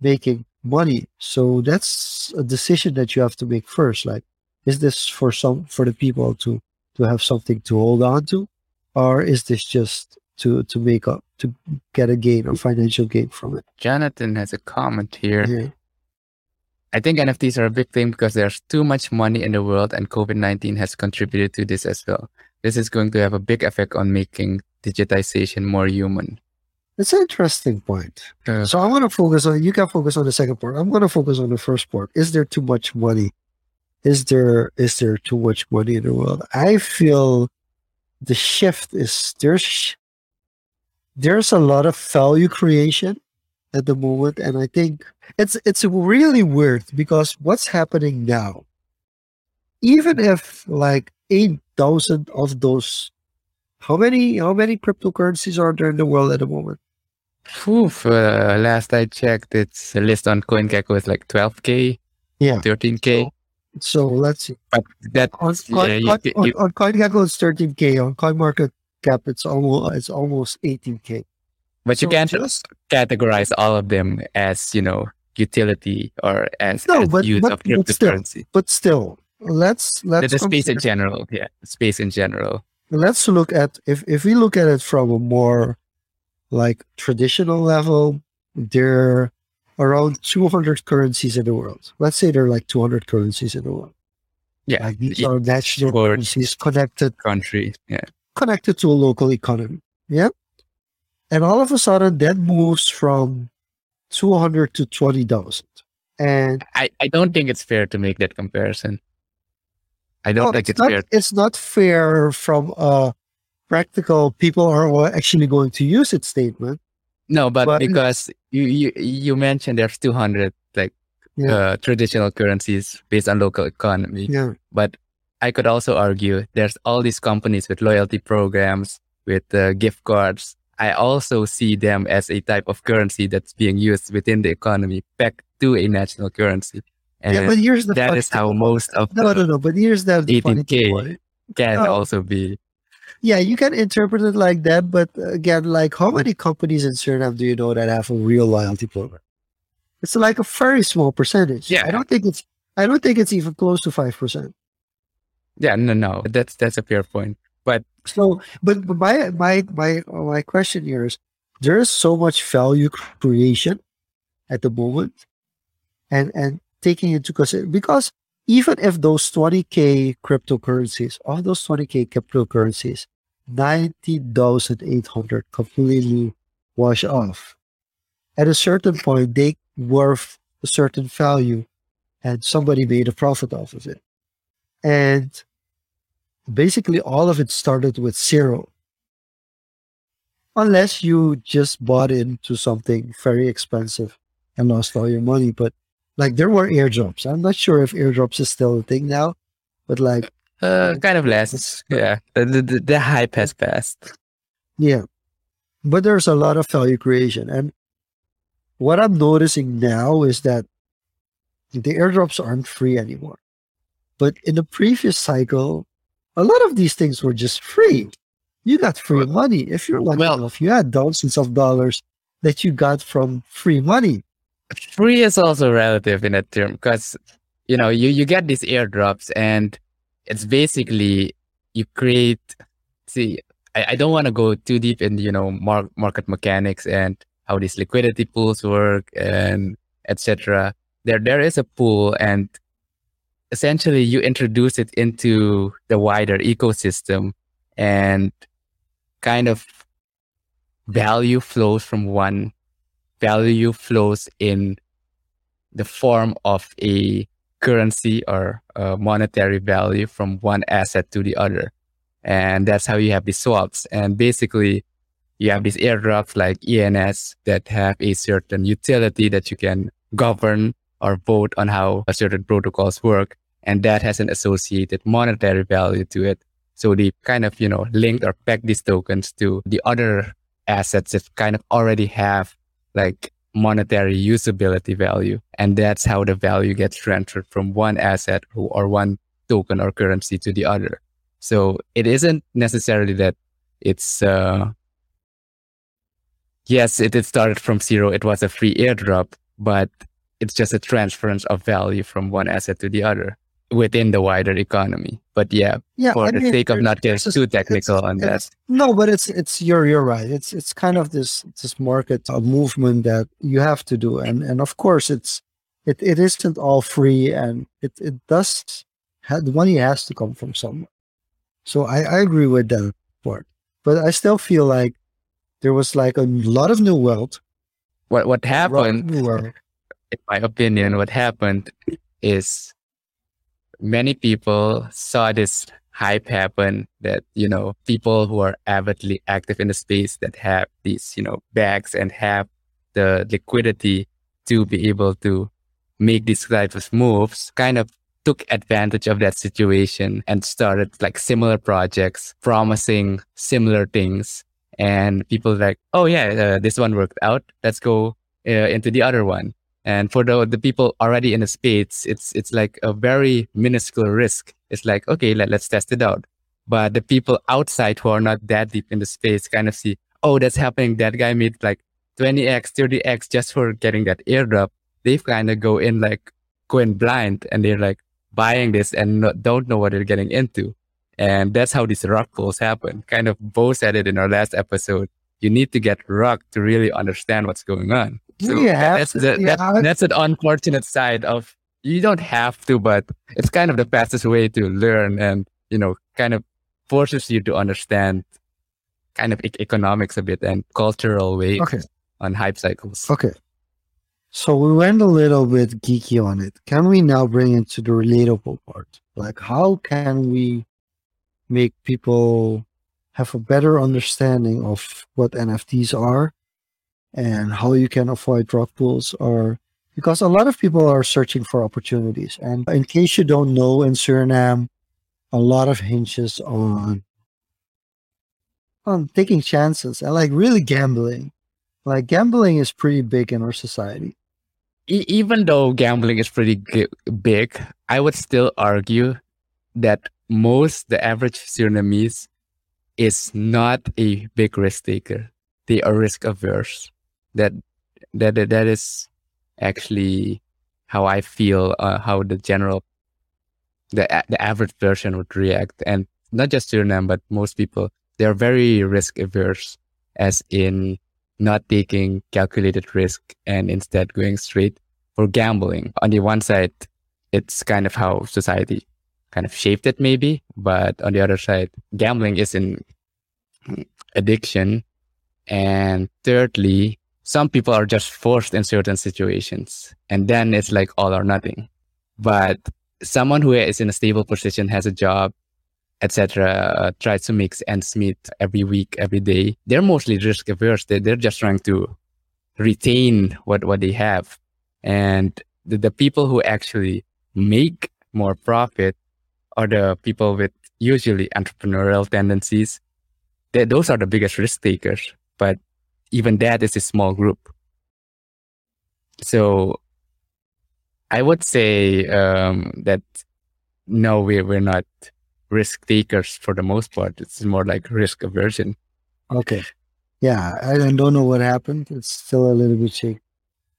making money. So that's a decision that you have to make first. Like, is this for some for the people to to have something to hold on to, or is this just to to make up to get a gain or financial gain from it? Jonathan has a comment here. Yeah. I think NFTs are a big thing because there's too much money in the world and COVID 19 has contributed to this as well. This is going to have a big effect on making digitization more human. It's an interesting point. Uh, So I want to focus on you can focus on the second part. I'm going to focus on the first part. Is there too much money? Is there is there too much money in the world? I feel the shift is there's there's a lot of value creation at the moment, and I think it's it's really weird because what's happening now, even if like eight thousand of those, how many how many cryptocurrencies are there in the world at the moment? phew, uh, last I checked, it's a list on CoinGecko is like 12K, Yeah. 13K. So let's see. But that, On, Yeah, coin, you coin, ca- on, on CoinGecko, it's 13k. On CoinMarketCap, it's almost it's almost 18k. but you can't just- categorize all of them as, you know, utility or as, No, as but- use but- of but still. But still, let's let's the space in general. Yeah. Space in general. let's look at if if we look at it from a more like traditional level, there are around 200 currencies in the world. Let's say there are like 200 currencies in the world. Yeah. Like these each are national currencies connected country. Yeah. Connected to a local economy. Yeah. And all of a sudden that moves from 200 to 20,000. And I, I don't think it's fair to make that comparison. I don't no, think it's, it's not, fair. it's not fair from a practical people are actually going to use it statement. No, but, but- because you, you you mentioned there's 200 like Yeah. uh, traditional currencies based on local economy, Yeah. but I could also argue there's all these companies with loyalty programs with uh, gift cards. I also see them as a type of currency that's being used within the economy back to a national currency, and yeah, but here's the that is how most of No, the no, no. But here's the the funny thing 18K. about can also be. Yeah, you can interpret it like that, but again, like how many companies in Suriname do you know that have a real loyalty program? It's like a very small percentage. Yeah. I don't think it's I don't think it's even close to five percent. Yeah, no, no, that's that's a fair point. But So, but, my my my my question here is: there is so much value creation at the moment, and and taking into consideration because even if those twenty k cryptocurrencies, all those twenty k cryptocurrencies, ninety thousand eight hundred completely wash off. At a certain point, they worth a certain value, and somebody made a profit off of it, and basically all of it started with zero. Unless you just bought into something very expensive and lost all your money. But like there were airdrops. I'm not sure if airdrops is still a thing now, but like, uh, kind of less. Yeah, the, the, the- the hype has passed. yeah. But there's a lot of value creation. And what I'm noticing now is that the airdrops aren't free anymore. But in the previous cycle, a lot of these things were just free. You got free money. If you're lucky Well- enough, you had thousands of dollars that you got from free money. Free is also relative in that term because you know you you get these airdrops and it's basically you create. See, I, I don't want to go too deep in you know mar- market mechanics and how these liquidity pools work and etc. There there is a pool and essentially you introduce it into the wider ecosystem and kind of value flows from one value flows in the form of a currency or a monetary value from one asset to the other. And that's how you have the swaps. And basically, you have these airdrops like ENS that have a certain utility that you can govern or vote on how a certain protocols work. And that has an associated monetary value to it. So they kind of, you know, link or peg these tokens to the other assets that kind of already have like monetary usability value. And that's how the value gets transferred from one asset or one token or currency to the other. So it isn't necessarily that it's, uh, yes, it, it started from zero. It was a free airdrop, but it's just a transference of value from one asset to the other within the wider economy. But yeah, Yeah, for I the mean, sake of not getting too technical on that. No, but it's it's you're you're right. It's it's kind of this this market a movement that you have to do, and and of course it's it, it isn't all free, and it it does ha- the money has to come from somewhere. So I I agree with that part, but I still feel like there was like a lot of new wealth. What what happened new in my opinion, what happened is many people saw this hype happen that, you know, people who are avidly active in the space that have these, you know, bags and have the liquidity to be able to make these types of moves kind of took advantage of that situation and started like similar projects promising similar things. And people like oh yeah uh, this one worked out. Let's go uh, into the other one and for the the people already in the space, it's it's like a very minuscule risk. It's like okay, let, let's test it out. But the people outside who are not that deep in the space kind of see, oh, that's happening. That guy made like 20x, 30x just for getting that airdrop. They kind of go in like going blind, and they're like buying this and not, don't know what they're getting into. And that's how these rug pulls happen. Kind of both said it in our last episode. You need to get rugged to really understand what's going on. So You have that's to- the, yeah, that- that's an unfortunate side of you don't have to, but it's kind of the fastest way to learn and you know kind of forces you to understand kind of e- economics a bit and cultural ways Okay. on hype cycles. Okay. So we went a little bit geeky on it. Can we now bring it to the relatable part? Like, how can we make people have a better understanding of what NFTs are and how you can avoid rug pulls or because a lot of people are searching for opportunities. And in case you don't know, in Suriname, a lot of hinges on on taking chances and like really gambling. Like gambling is pretty big in our society. E- even though gambling is pretty g- big, I would still argue that most the average Surinamese is not a big risk taker. They are risk averse. That that that, that is actually how I feel. Uh, how the general the the average person would react, and not just Suriname, but most people they are very risk averse, as in not taking calculated risk and instead going straight for gambling. On the one side, it's kind of how society kind of shaped it, maybe, but on the other side, gambling is an addiction. And thirdly, some people are just forced in certain situations, and then it's like all or nothing. But someone who is in a stable position, has a job, etc., uh, tries to make ends meet every week, every day. They're mostly risk averse. They, they're just trying to retain what, what they have. And the, the people who actually make more profit are the people with usually entrepreneurial tendencies. They, those are the biggest risk takers. But even that is a small group. So I would say um, that no, we, we're not risk takers for the most part. It's more like risk aversion. Okay. Yeah, I don't know what happened. It's still a little bit shaky.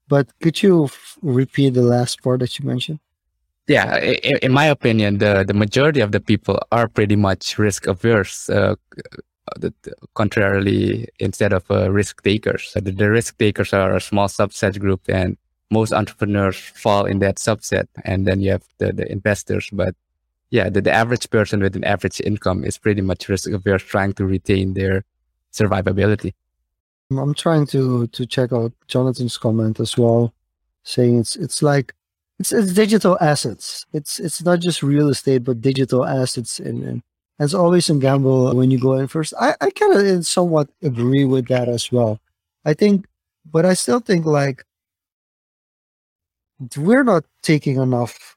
But could you f- repeat the last part that you mentioned? Yeah, in my opinion, the, the majority of the people are pretty much risk averse. Uh, the, the- contrarily, instead of uh, risk takers, so the, the risk takers are a small subset group, and most entrepreneurs fall in that subset. And then you have the, the investors. But yeah, the, the average person with an average income is pretty much risk averse, trying to retain their survivability. I'm trying to to check out Jonathan's comment as well, saying it's it's like it's it's digital assets. It's it's not just real estate, but digital assets. And, and as always in gamble, when you go in first, I, I kind of uh, somewhat agree with that as well. I think, but I still think like we're not taking enough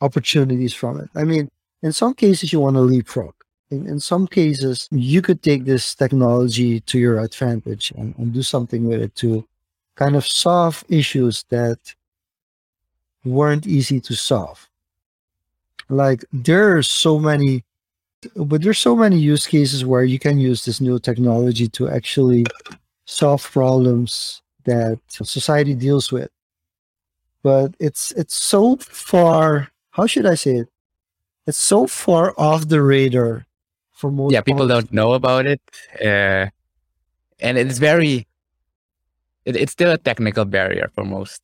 opportunities from it. I mean, in some cases, you want to leapfrog. In, in some cases, you could take this technology to your advantage and, and do something with it to kind of solve issues that weren't easy to solve. Like there are so many, but there's so many use cases where you can use this new technology to actually solve problems that society deals with. But it's it's so far. How should I say it? It's so far off the radar for most. Yeah, people don't know about it, uh, and it's very. It, it's still a technical barrier for most.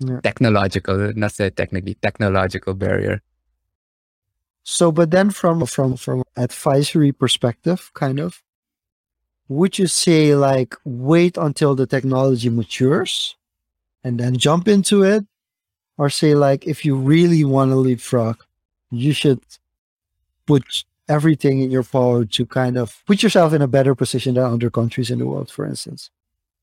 Yeah. Technological, not say technically, technological barrier. So, but then from from from advisory perspective, kind of, would you say like wait until the technology matures and then jump into it or say like if you really want to leapfrog you should put everything in your power to kind of put yourself in a better position than other countries in the world for instance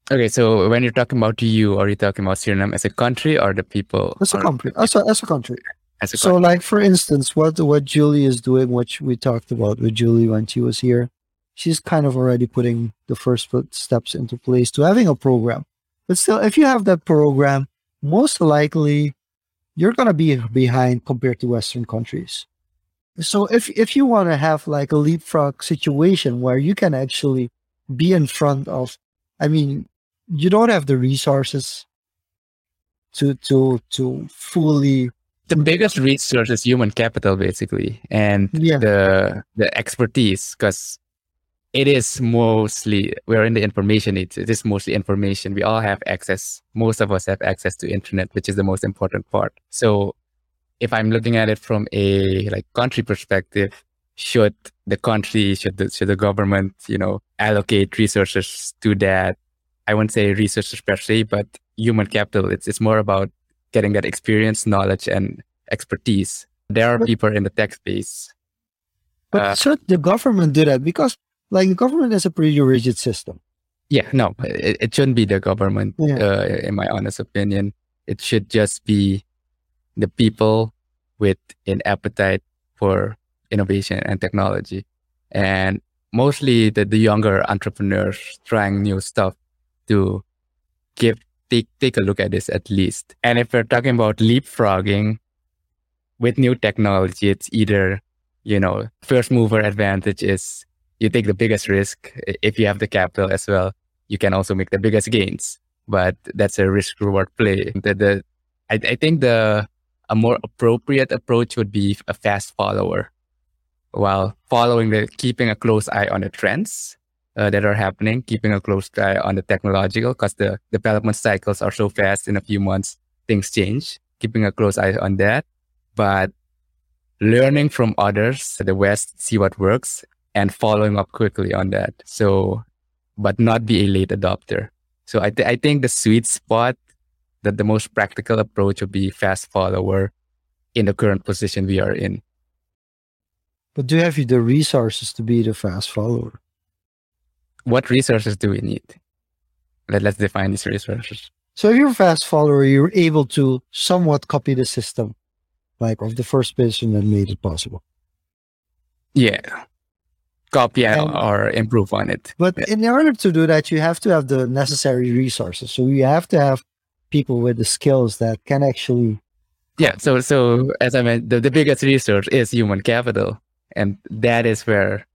Okay, so when you're talking about you, are you talking about Suriname as a country or the people? as a country as a, as a country As a so like for instance what what julie is doing which we talked about with julie when she was here she's kind of already putting the first steps into place to having a program. But still if you have that program most likely you're going to be behind compared to western countries. So if if you want to have like a leapfrog situation where you can actually be in front of i mean you don't have the resources to to to fully the biggest resource is human capital, basically, and Yeah. the the expertise, because it is mostly we're in the information age. It is mostly information. We all have access. Most of us have access to internet, which is the most important part. So, if I'm looking at it from a like country perspective, should the country, should the should the government, you know, allocate resources to that? I wouldn't say resources per se, but human capital. It's it's more about getting that experience, knowledge, and expertise. There are But- people in the tech space. but Uh, should the government do that because like the government is a pretty rigid system Yeah, no, it, it shouldn't be the government. Yeah. Uh, in my honest opinion, it should just be the people with an appetite for innovation and technology, and mostly the, the younger entrepreneurs trying new stuff to give take take a look at this at least. And if we're talking about leapfrogging with new technology, it's either you know first mover advantage is you take the biggest risk if you have the capital as well you can also make the biggest gains. But that's a risk reward play. The, the I, I think the a more appropriate approach would be a fast follower. While following the keeping a close eye on the trends uh, that are happening keeping a close eye on the technological because the development cycles are so fast in a few months things change. Keeping a close eye on that but learning from others the west see what works and following up quickly on that. So but not be a late adopter. So i, th- I think the sweet spot that the most practical approach would be fast follower in the current position we are in. But do you have the resources to be the fast follower what resources do we need Let, let's define these resources So if you're a fast follower, you're able to somewhat copy the system, like of the first person that made it possible. yeah copy and- or improve on it But Yeah. in order to do that, you have to have the necessary resources. So you have to have people with the skills that can actually. Yeah. So, so as I meant, the, the biggest resource is human capital, and that is where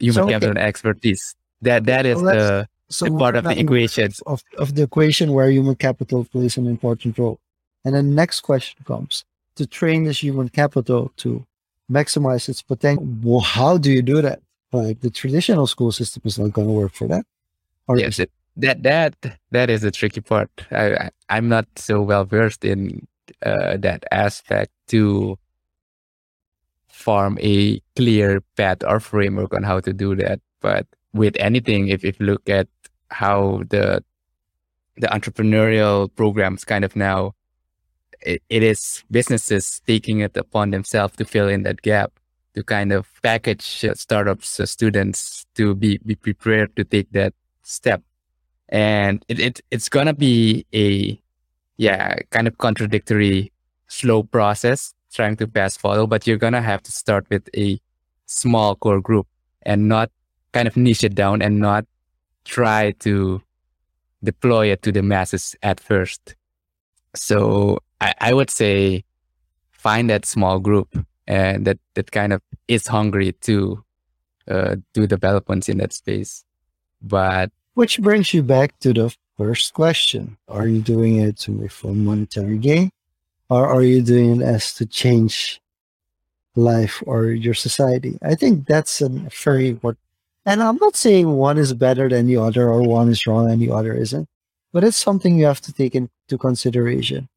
human So, okay. capital and expertise. That that is Well, the, So the part of the equation. of, of the equation where human capital plays an important role. And then the next question comes to train this human capital to maximize its potential. Well, how do you do that? Like the traditional school system is not going to work for that. Or Yes, it, that that that is the tricky part. I, I I'm not so well versed in uh, that aspect to form a clear path or framework on how to do that. But with anything, if if you look at how the the entrepreneurial programs kind of now it, it is businesses taking it upon themselves to fill in that gap to kind of package uh, startups uh, students to be, be prepared to take that step and it, it it's gonna be a yeah kind of contradictory slow process trying to fast follow but you're gonna have to start with a small core group and not kind of niche it down and not try to deploy it to the masses at first so I, I would say find that small group and that that kind of is hungry to uh, do developments in that space but Which brings you back to the first question. Are you doing it to for monetary gain? Or are you doing it as to change life or your society? I think that's a very important and I'm not saying one is better than the other or one is wrong and the other isn't, but it's something you have to take into consideration.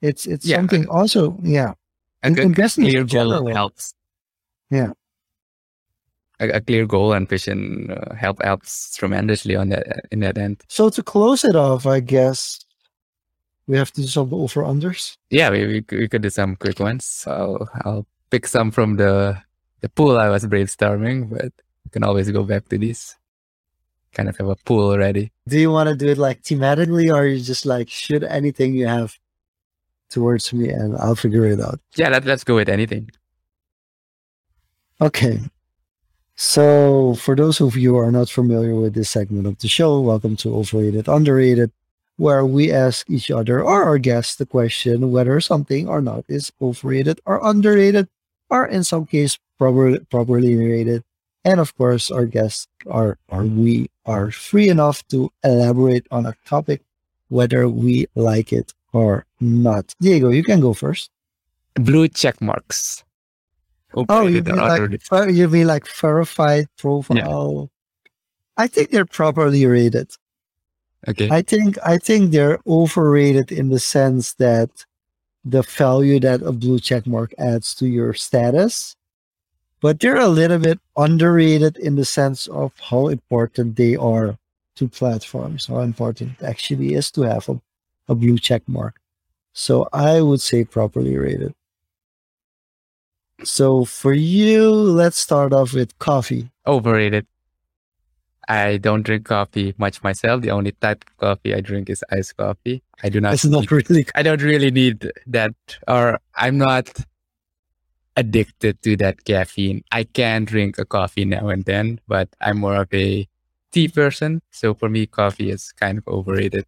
It's it's Yeah. something also, yeah. a, In- a investing clear goal general. helps Yeah. a, a clear goal and vision uh, help helps tremendously on that in that end So to close it off, I guess we have to do some over unders. yeah we, we, could- we could do some quick ones i'll i'll pick some from the the pool i was brainstorming but we can always go back to this. kind of have a pool already Do you want to do it like thematically or you just like shoot anything you have towards me and I'll figure it out? yeah let, let's go with anything Okay. So, for those of you who are not familiar with this segment of the show, welcome to Overrated, Underrated, where we ask each other or our guests the question whether something or not is overrated or underrated, or in some case, proper, properly rated. And of course, our guests are, or we are free enough to elaborate on a topic, whether we like it or not. Diego, you can go first. blue check marks Oh, you mean like you mean like verified profile? I think they're properly rated. Okay I think I think they're overrated in the sense that the value that a blue check mark adds to your status, but they're a little bit underrated in the sense of how important they are to platforms, how important it actually is to have a, a blue check mark. So I would say properly rated. So for you, let's start off with coffee. Overrated. I don't drink coffee much myself. The only type of coffee I drink is iced coffee. I do not. It's not really I don't really need that, or I'm not addicted to that caffeine. I can drink a coffee now and then, but I'm more of a tea person. So for me, coffee is kind of overrated.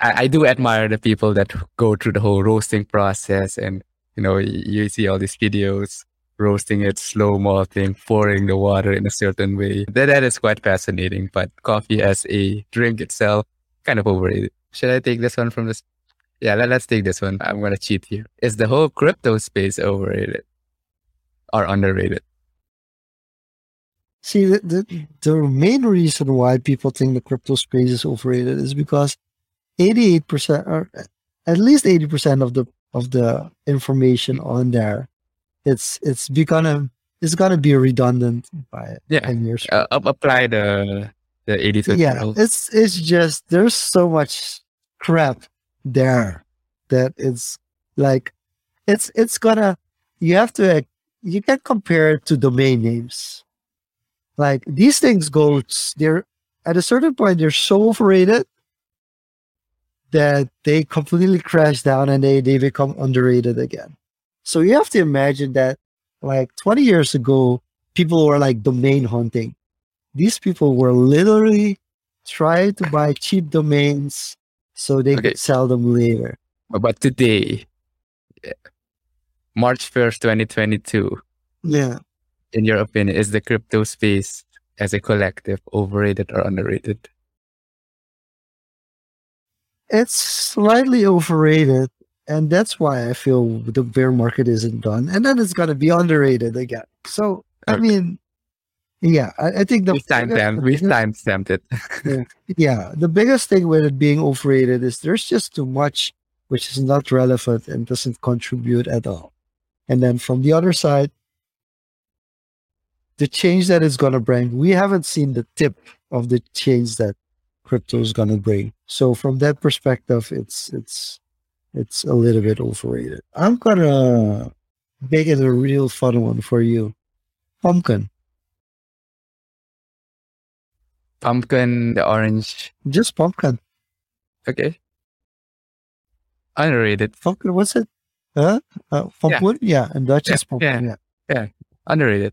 I, I do admire the people that go through the whole roasting process and, you know, you see all these videos roasting it, slow malting, pouring the water in a certain way. That, that is quite fascinating, but coffee as a drink itself, kind of overrated. Should I take this one from this? Yeah, let, us take this one. I'm going to cheat here. Is the whole crypto space overrated or underrated? See, the, the, the main reason why people think the crypto space is overrated is because 88% or at least 80% of the of the information on there it's it's gonna it's gonna be redundant by Yeah. 10 years. Uh, apply the the 80 20 yeah, it's it's just there's so much crap there that it's like it's it's gonna you have to you can compare it to domain names. Like these things go they're at a certain point they're so overrated that they completely crash down and they, they become underrated again. So you have to imagine that like 20 years ago, people were like domain hunting. These people were literally trying to buy cheap domains so they Okay. could sell them later. But today, March 1st, 2022, Yeah. in your opinion, is the crypto space as a collective overrated or underrated? It's slightly overrated. And that's why I feel the bear market isn't done. And then it's going to be underrated again. So, I mean, yeah, I, I think the we time stamped, we time stamped it. yeah, the biggest thing with it being overrated is there's just too much which is not relevant and doesn't contribute at all. And then from the other side, the change that it's gonna bring. We haven't seen the tip of the change that crypto is gonna bring. So from that perspective, it's it's it's a little bit overrated. I'm gonna make it a real fun one for you. Pumpkin. Pumpkin, the orange. Just pumpkin. Okay. Underrated. Pumpkin, what's it? Huh? Uh, pumpkin? Yeah. and Dutch is pumpkin. Yeah. Underrated.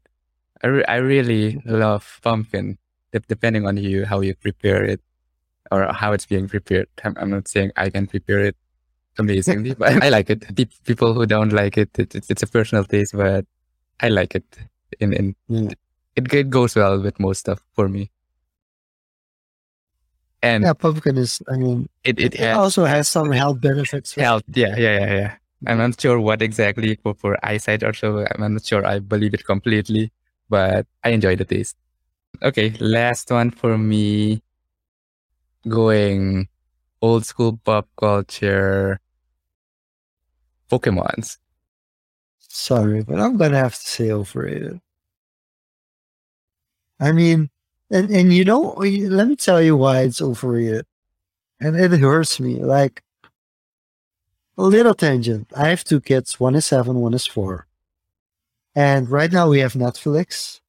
I, re- I really love pumpkin, de- depending on you, how you prepare it or how it's being prepared. I'm, I'm not saying I can prepare it amazingly, but I like it. Pe- People who don't like it, it, it's- it's a personal taste, but I like it. In, in it, it goes well with most stuff for me. And Yeah, pumpkin is, I mean, it, it it has also has some health benefits. right? health. Yeah, yeah, yeah, yeah. I'm not sure what exactly for, for eyesight or so. I'm not sure I believe it completely, but I enjoy the taste. Okay, last one for me. Going old school pop culture. Pokemons. Sorry, but I'm gonna have to say overrated. I mean, and and you know, let me tell you why it's overrated, and it hurts me. Like a little tangent. I have two kids. One is seven. One is four. And right now we have Netflix,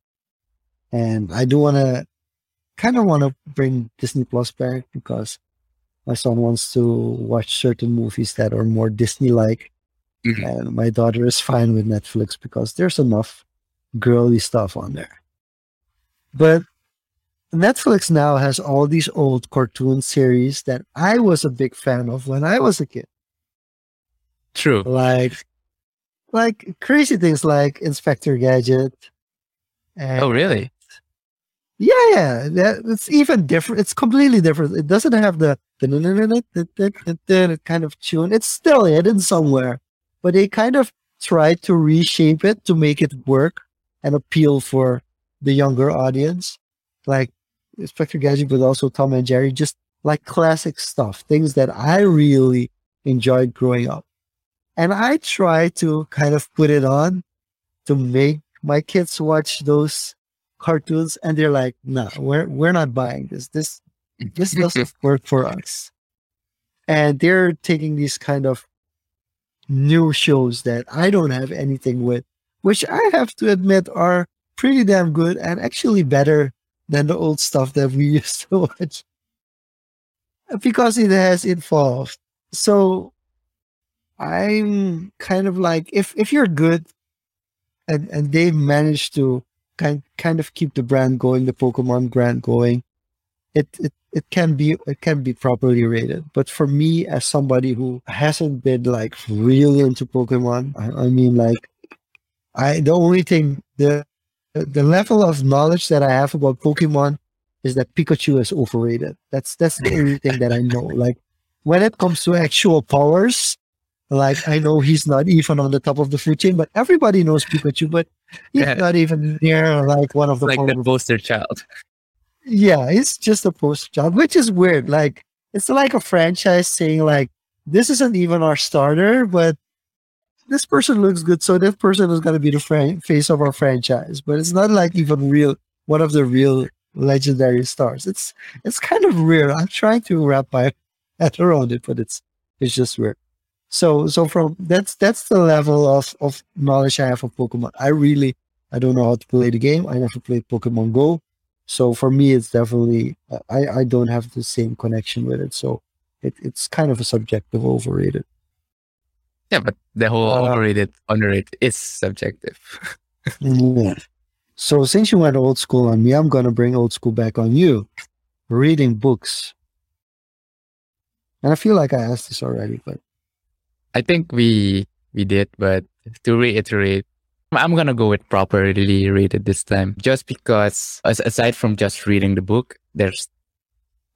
and I do want to kind of want to bring Disney Plus back because my son wants to watch certain movies that are more Disney-like Mhm. and my daughter is fine with Netflix because there's enough girly stuff on there. But Netflix now has all these old cartoon series that I was a big fan of when I was a kid. True. Like like crazy things like Inspector Gadget. And Oh, really? yeah, yeah. That, it's even different. It's completely different. It doesn't have the kind of tune. It's still hidden somewhere, but they kind of tried to reshape it to make it work and appeal for the younger audience. Like Inspector Gadget, but also Tom and Jerry, just like classic stuff, things that I really enjoyed growing up. And I try to kind of put it on to make my kids watch those cartoons and they're like, no, we're we're not buying this. This this doesn't work for us. And they're taking these kind of new shows that I don't have anything with, which I have to admit are pretty damn good and actually better than the old stuff that we used to watch. Because it has evolved. So I'm kind of like if if you're good and and they managed to kind kind of keep the brand going, the Pokemon brand going, it it it can be it can be properly rated. But for me, as somebody who hasn't been like really into Pokemon, I, I mean like I the only thing the the level of knowledge that I have about Pokemon is that Pikachu is overrated. That's that's the only thing that I know. Like when it comes to actual powers, like I know he's not even on the top of the food chain, but everybody knows Pikachu, but he's Yeah. not even near like one of the Like the poster child. Yeah, it's just a poster child, which is weird. Like it's like a franchise saying like this isn't even our starter, but this person looks good, so this person is gonna be the fran- face of our franchise. But it's not like even real one of the real legendary stars. It's it's kind of weird. I'm trying to wrap my head around it, but it's it's just weird. So so from that's that's the level of of knowledge I have of Pokemon. I really I don't know how to play the game. I never played Pokemon Go. So for me, it's definitely I, I don't have the same connection with it. So it, it's kind of a subjective overrated. Yeah, but the whole Uh, overrated, underrated is subjective. Yeah. So since you went old school on me, I'm gonna bring old school back on you. Reading books. And I feel like I asked this already, but I think we we did, but to reiterate, I'm gonna go with properly rated this time, just because aside from just reading the book, there's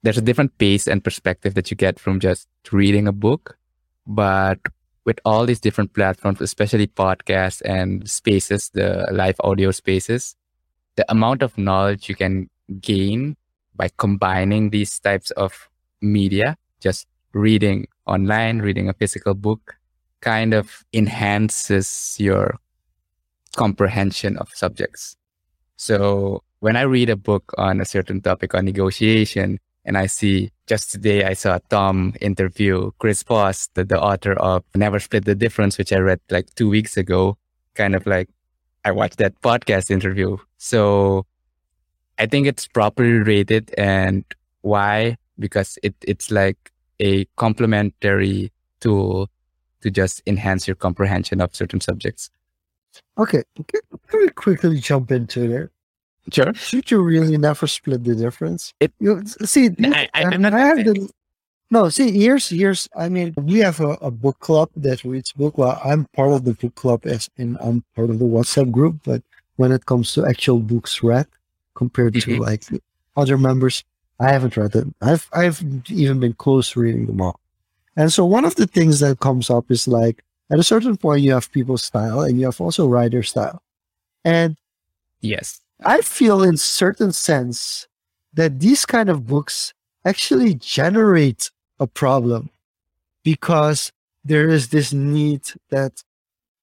there's a different pace and perspective that you get from just reading a book, but with all these different platforms, especially podcasts and spaces, the live audio spaces, the amount of knowledge you can gain by combining these types of media, just reading online, reading a physical book, kind of enhances your comprehension of subjects. So when I read a book on a certain topic on negotiation, and I see just today I saw Tom interview Chris Voss, the, the author of Never Split the Difference, which I read like two weeks ago. Kind of like I watched that podcast interview. So I think it's properly rated. And why? Because it, it's like a complementary tool to just enhance your comprehension of certain subjects. Okay. Let me quickly jump into there. Sure. Should you really never split the difference? It- you see. I, I, I'm not I have the, no, see, here's here's. I mean, we have a, a book club that reads book. Well, I'm part of the book club as in I'm part of the WhatsApp group. But when it comes to actual books read, compared to Mhm. like other members, I haven't read them. I've I've even been close to reading them all. And so one of the things that comes up is like at a certain point you have people's style and you have also writer style. And yes. I feel in certain sense that these kind of books actually generate a problem because there is this need that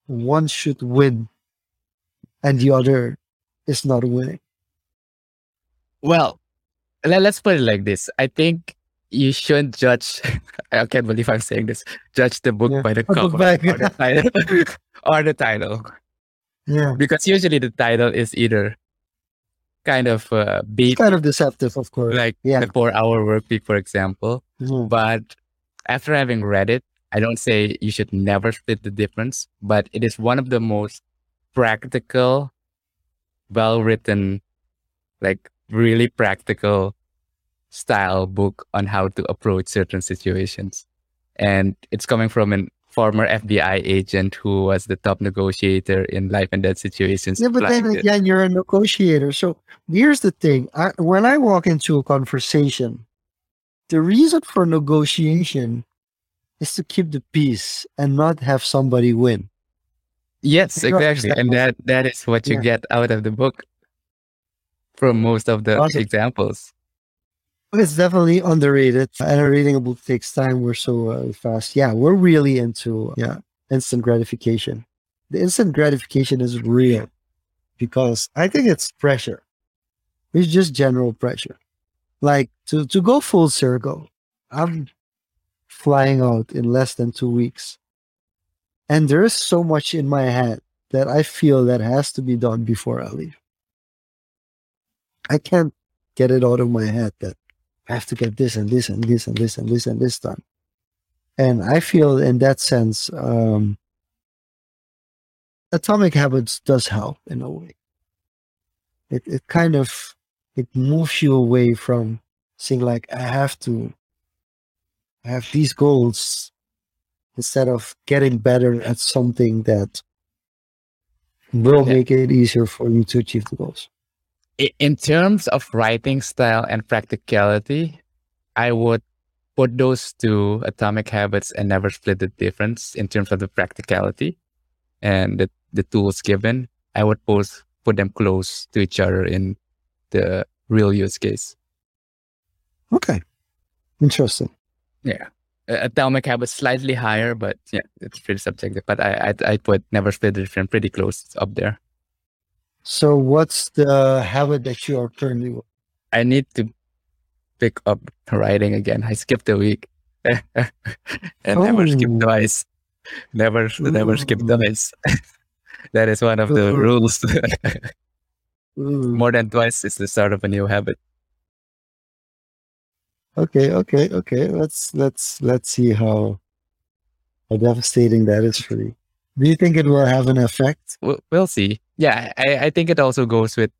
one should win and the other is not winning. Well, let, us put it like this. I think you shouldn't judge. I can't believe I'm saying this. Judge the book Yeah. by the book cover by- or the title, or the title, Yeah. because usually the title is either kind of uh, It's beat, kind of deceptive, of course. like yeah. the four-hour work week, for example. Mhm. But after having read it, I don't say you should never split the difference, but it is one of the most practical, well written, like really practical style book on how to approach certain situations. And it's coming from a former FBI agent who was the top negotiator in life and death situations. Yeah, but then this. again, you're a negotiator. So here's the thing: I, when I walk into a conversation, the reason for negotiation is to keep the peace and not have somebody win. Yes, You exactly. And that that is what you Yeah. get out of the book from most of the Awesome. examples. It's definitely underrated, and reading a book takes time. We're so uh, fast. Yeah, we're really into yeah instant gratification. The instant gratification is real because I think it's pressure. It's just general pressure. Like to to go full circle, I'm flying out in less than two weeks, and there is so much in my head that I feel that has to be done before I leave. I can't get it out of my head that I have to get this and this and this and this and this and this done. And I feel in that sense, um, Atomic Habits does help in a way. It it kind of it moves you away from saying like I have to have these goals instead of getting better at something that will Yeah. make it easier for you to achieve the goals. In terms of writing style and practicality, I would put those two atomic habits and never split the difference in terms of the practicality and the, the tools given. I would both put them close to each other in the real use case. Okay. Interesting. Yeah. Atomic habits slightly higher, but yeah, it's pretty subjective. But I I I put never split the difference pretty close up there. So what's the habit that you are currently with? I need to pick up writing again. I skipped a week. and never skip Oh. twice. Never never skip twice. that is one of the Ooh. rules. More than twice is the start of a new habit. Okay, okay, okay. Let's let's let's see how how devastating that is for you. Do you think it will have an effect? We'll, we'll see. Yeah, I, I think it also goes with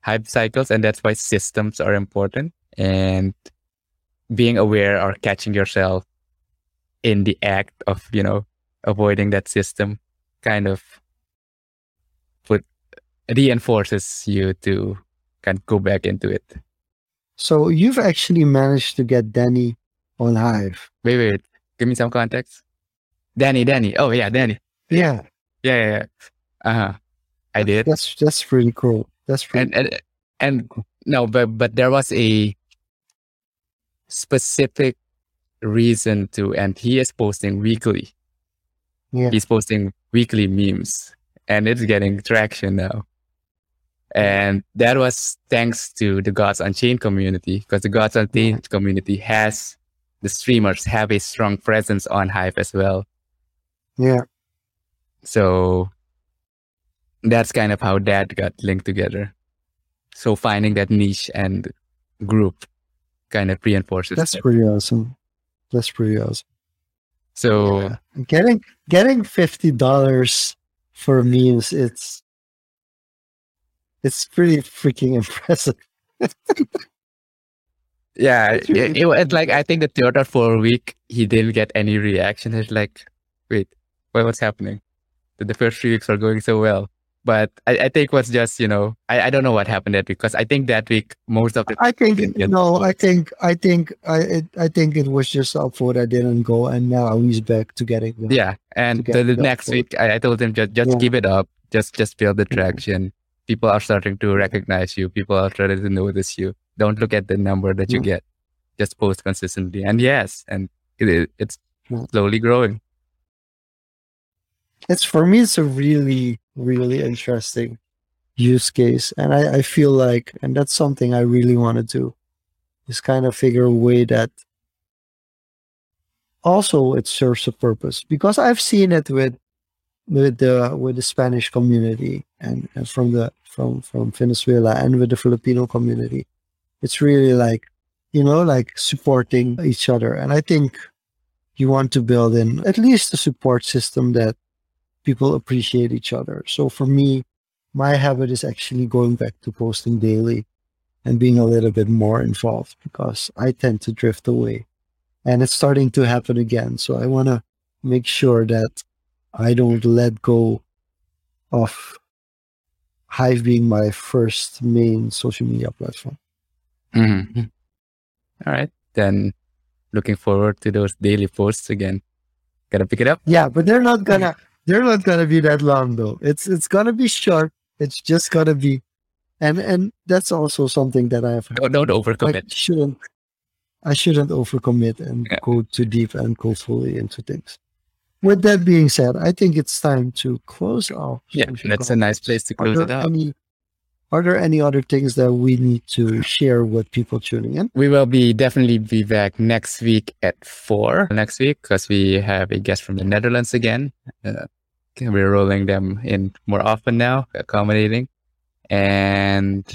hype cycles, and that's why systems are important. And being aware or catching yourself in the act of, you know, avoiding that system kind of put reinforces you to kind of go back into it. So you've actually managed to get Danny on Hive. Wait, wait, wait. Give me some context. Danny, Danny. Oh yeah, Danny. Yeah, Yeah, yeah, yeah. Uh huh. I did. that's that's pretty cool. That's pretty. and and and no but but there was a specific reason to and he is posting weekly yeah. he's posting weekly memes and it's getting traction now And that was thanks to the Gods Unchained community, because the Gods Unchained Yeah. community has the streamers have a strong presence on Hive as well. Yeah. So that's kind of how that got linked together. So finding that niche and group kind of reinforces That's that. pretty awesome. That's pretty awesome. So Yeah. Getting getting fifty dollars for memes, it's it's pretty freaking impressive. yeah, It's it, it was like I think the third or fourth week he didn't get any reaction. It's like, wait, what, what's happening? The, the first three weeks were going so well. But I, I think was just, you know, I, I don't know what happened that week because I think that week most of the I think didn't get no, I think I think I it, I think it was just upvote that didn't go, and now he's back to getting the Yeah, and get the, the next week I, I told him just just Yeah. give it up, just just build the traction. People are starting to recognize you. People are starting to notice you. Don't look at the number that you Yeah. get. Just post consistently. And yes, and it, it- it's slowly growing. it's for me it's a really really interesting use case. And I, I feel like and that's something i really want to do is kind of figure a way that also it serves a purpose. Because i've seen it with with the with the spanish community and, and from the from from venezuela and with the filipino community. It's really like you know like supporting each other. And i think you want to build in at least a support system that people appreciate each other. So for me, my habit is actually going back to posting daily and being a little bit more involved because I tend to drift away. And it's starting to happen again. So I want to make sure that I don't let go of Hive being my first main social media platform. Mhm. All right, then looking forward to those daily posts again. Gotta pick it up. Yeah, but they're not gonna they're not gonna be that long though. It's it's gonna be short. It's just gonna be and and that's also something that I have Don't, don't I overcommit. shouldn't I shouldn't overcommit and Yeah. go too deep and go fully into things. With that being said, I think it's time to close off. Yeah, that's a nice place to close it out. any are there any other things that we need to share with people tuning in? We will be definitely be back next week at four next week because we have a guest from the Netherlands again. Uh, we're rolling them in more often now, accommodating. And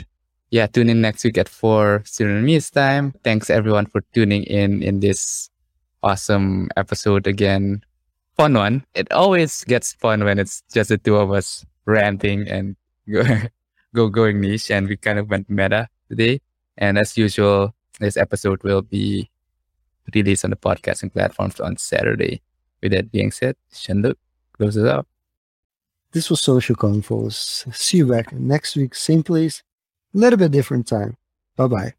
yeah, tune in next week at four Surinamese time. Thanks everyone for tuning in in this awesome episode again. Fun one. It always gets fun when it's just the two of us ranting and go, go going niche. And we kind of went meta today. And as usual, this episode will be released on the podcasting platforms on Saturday. With that being said, Shanduk closes up. This was Social Confoes. See you back next week, same place, a little bit different time. Bye bye.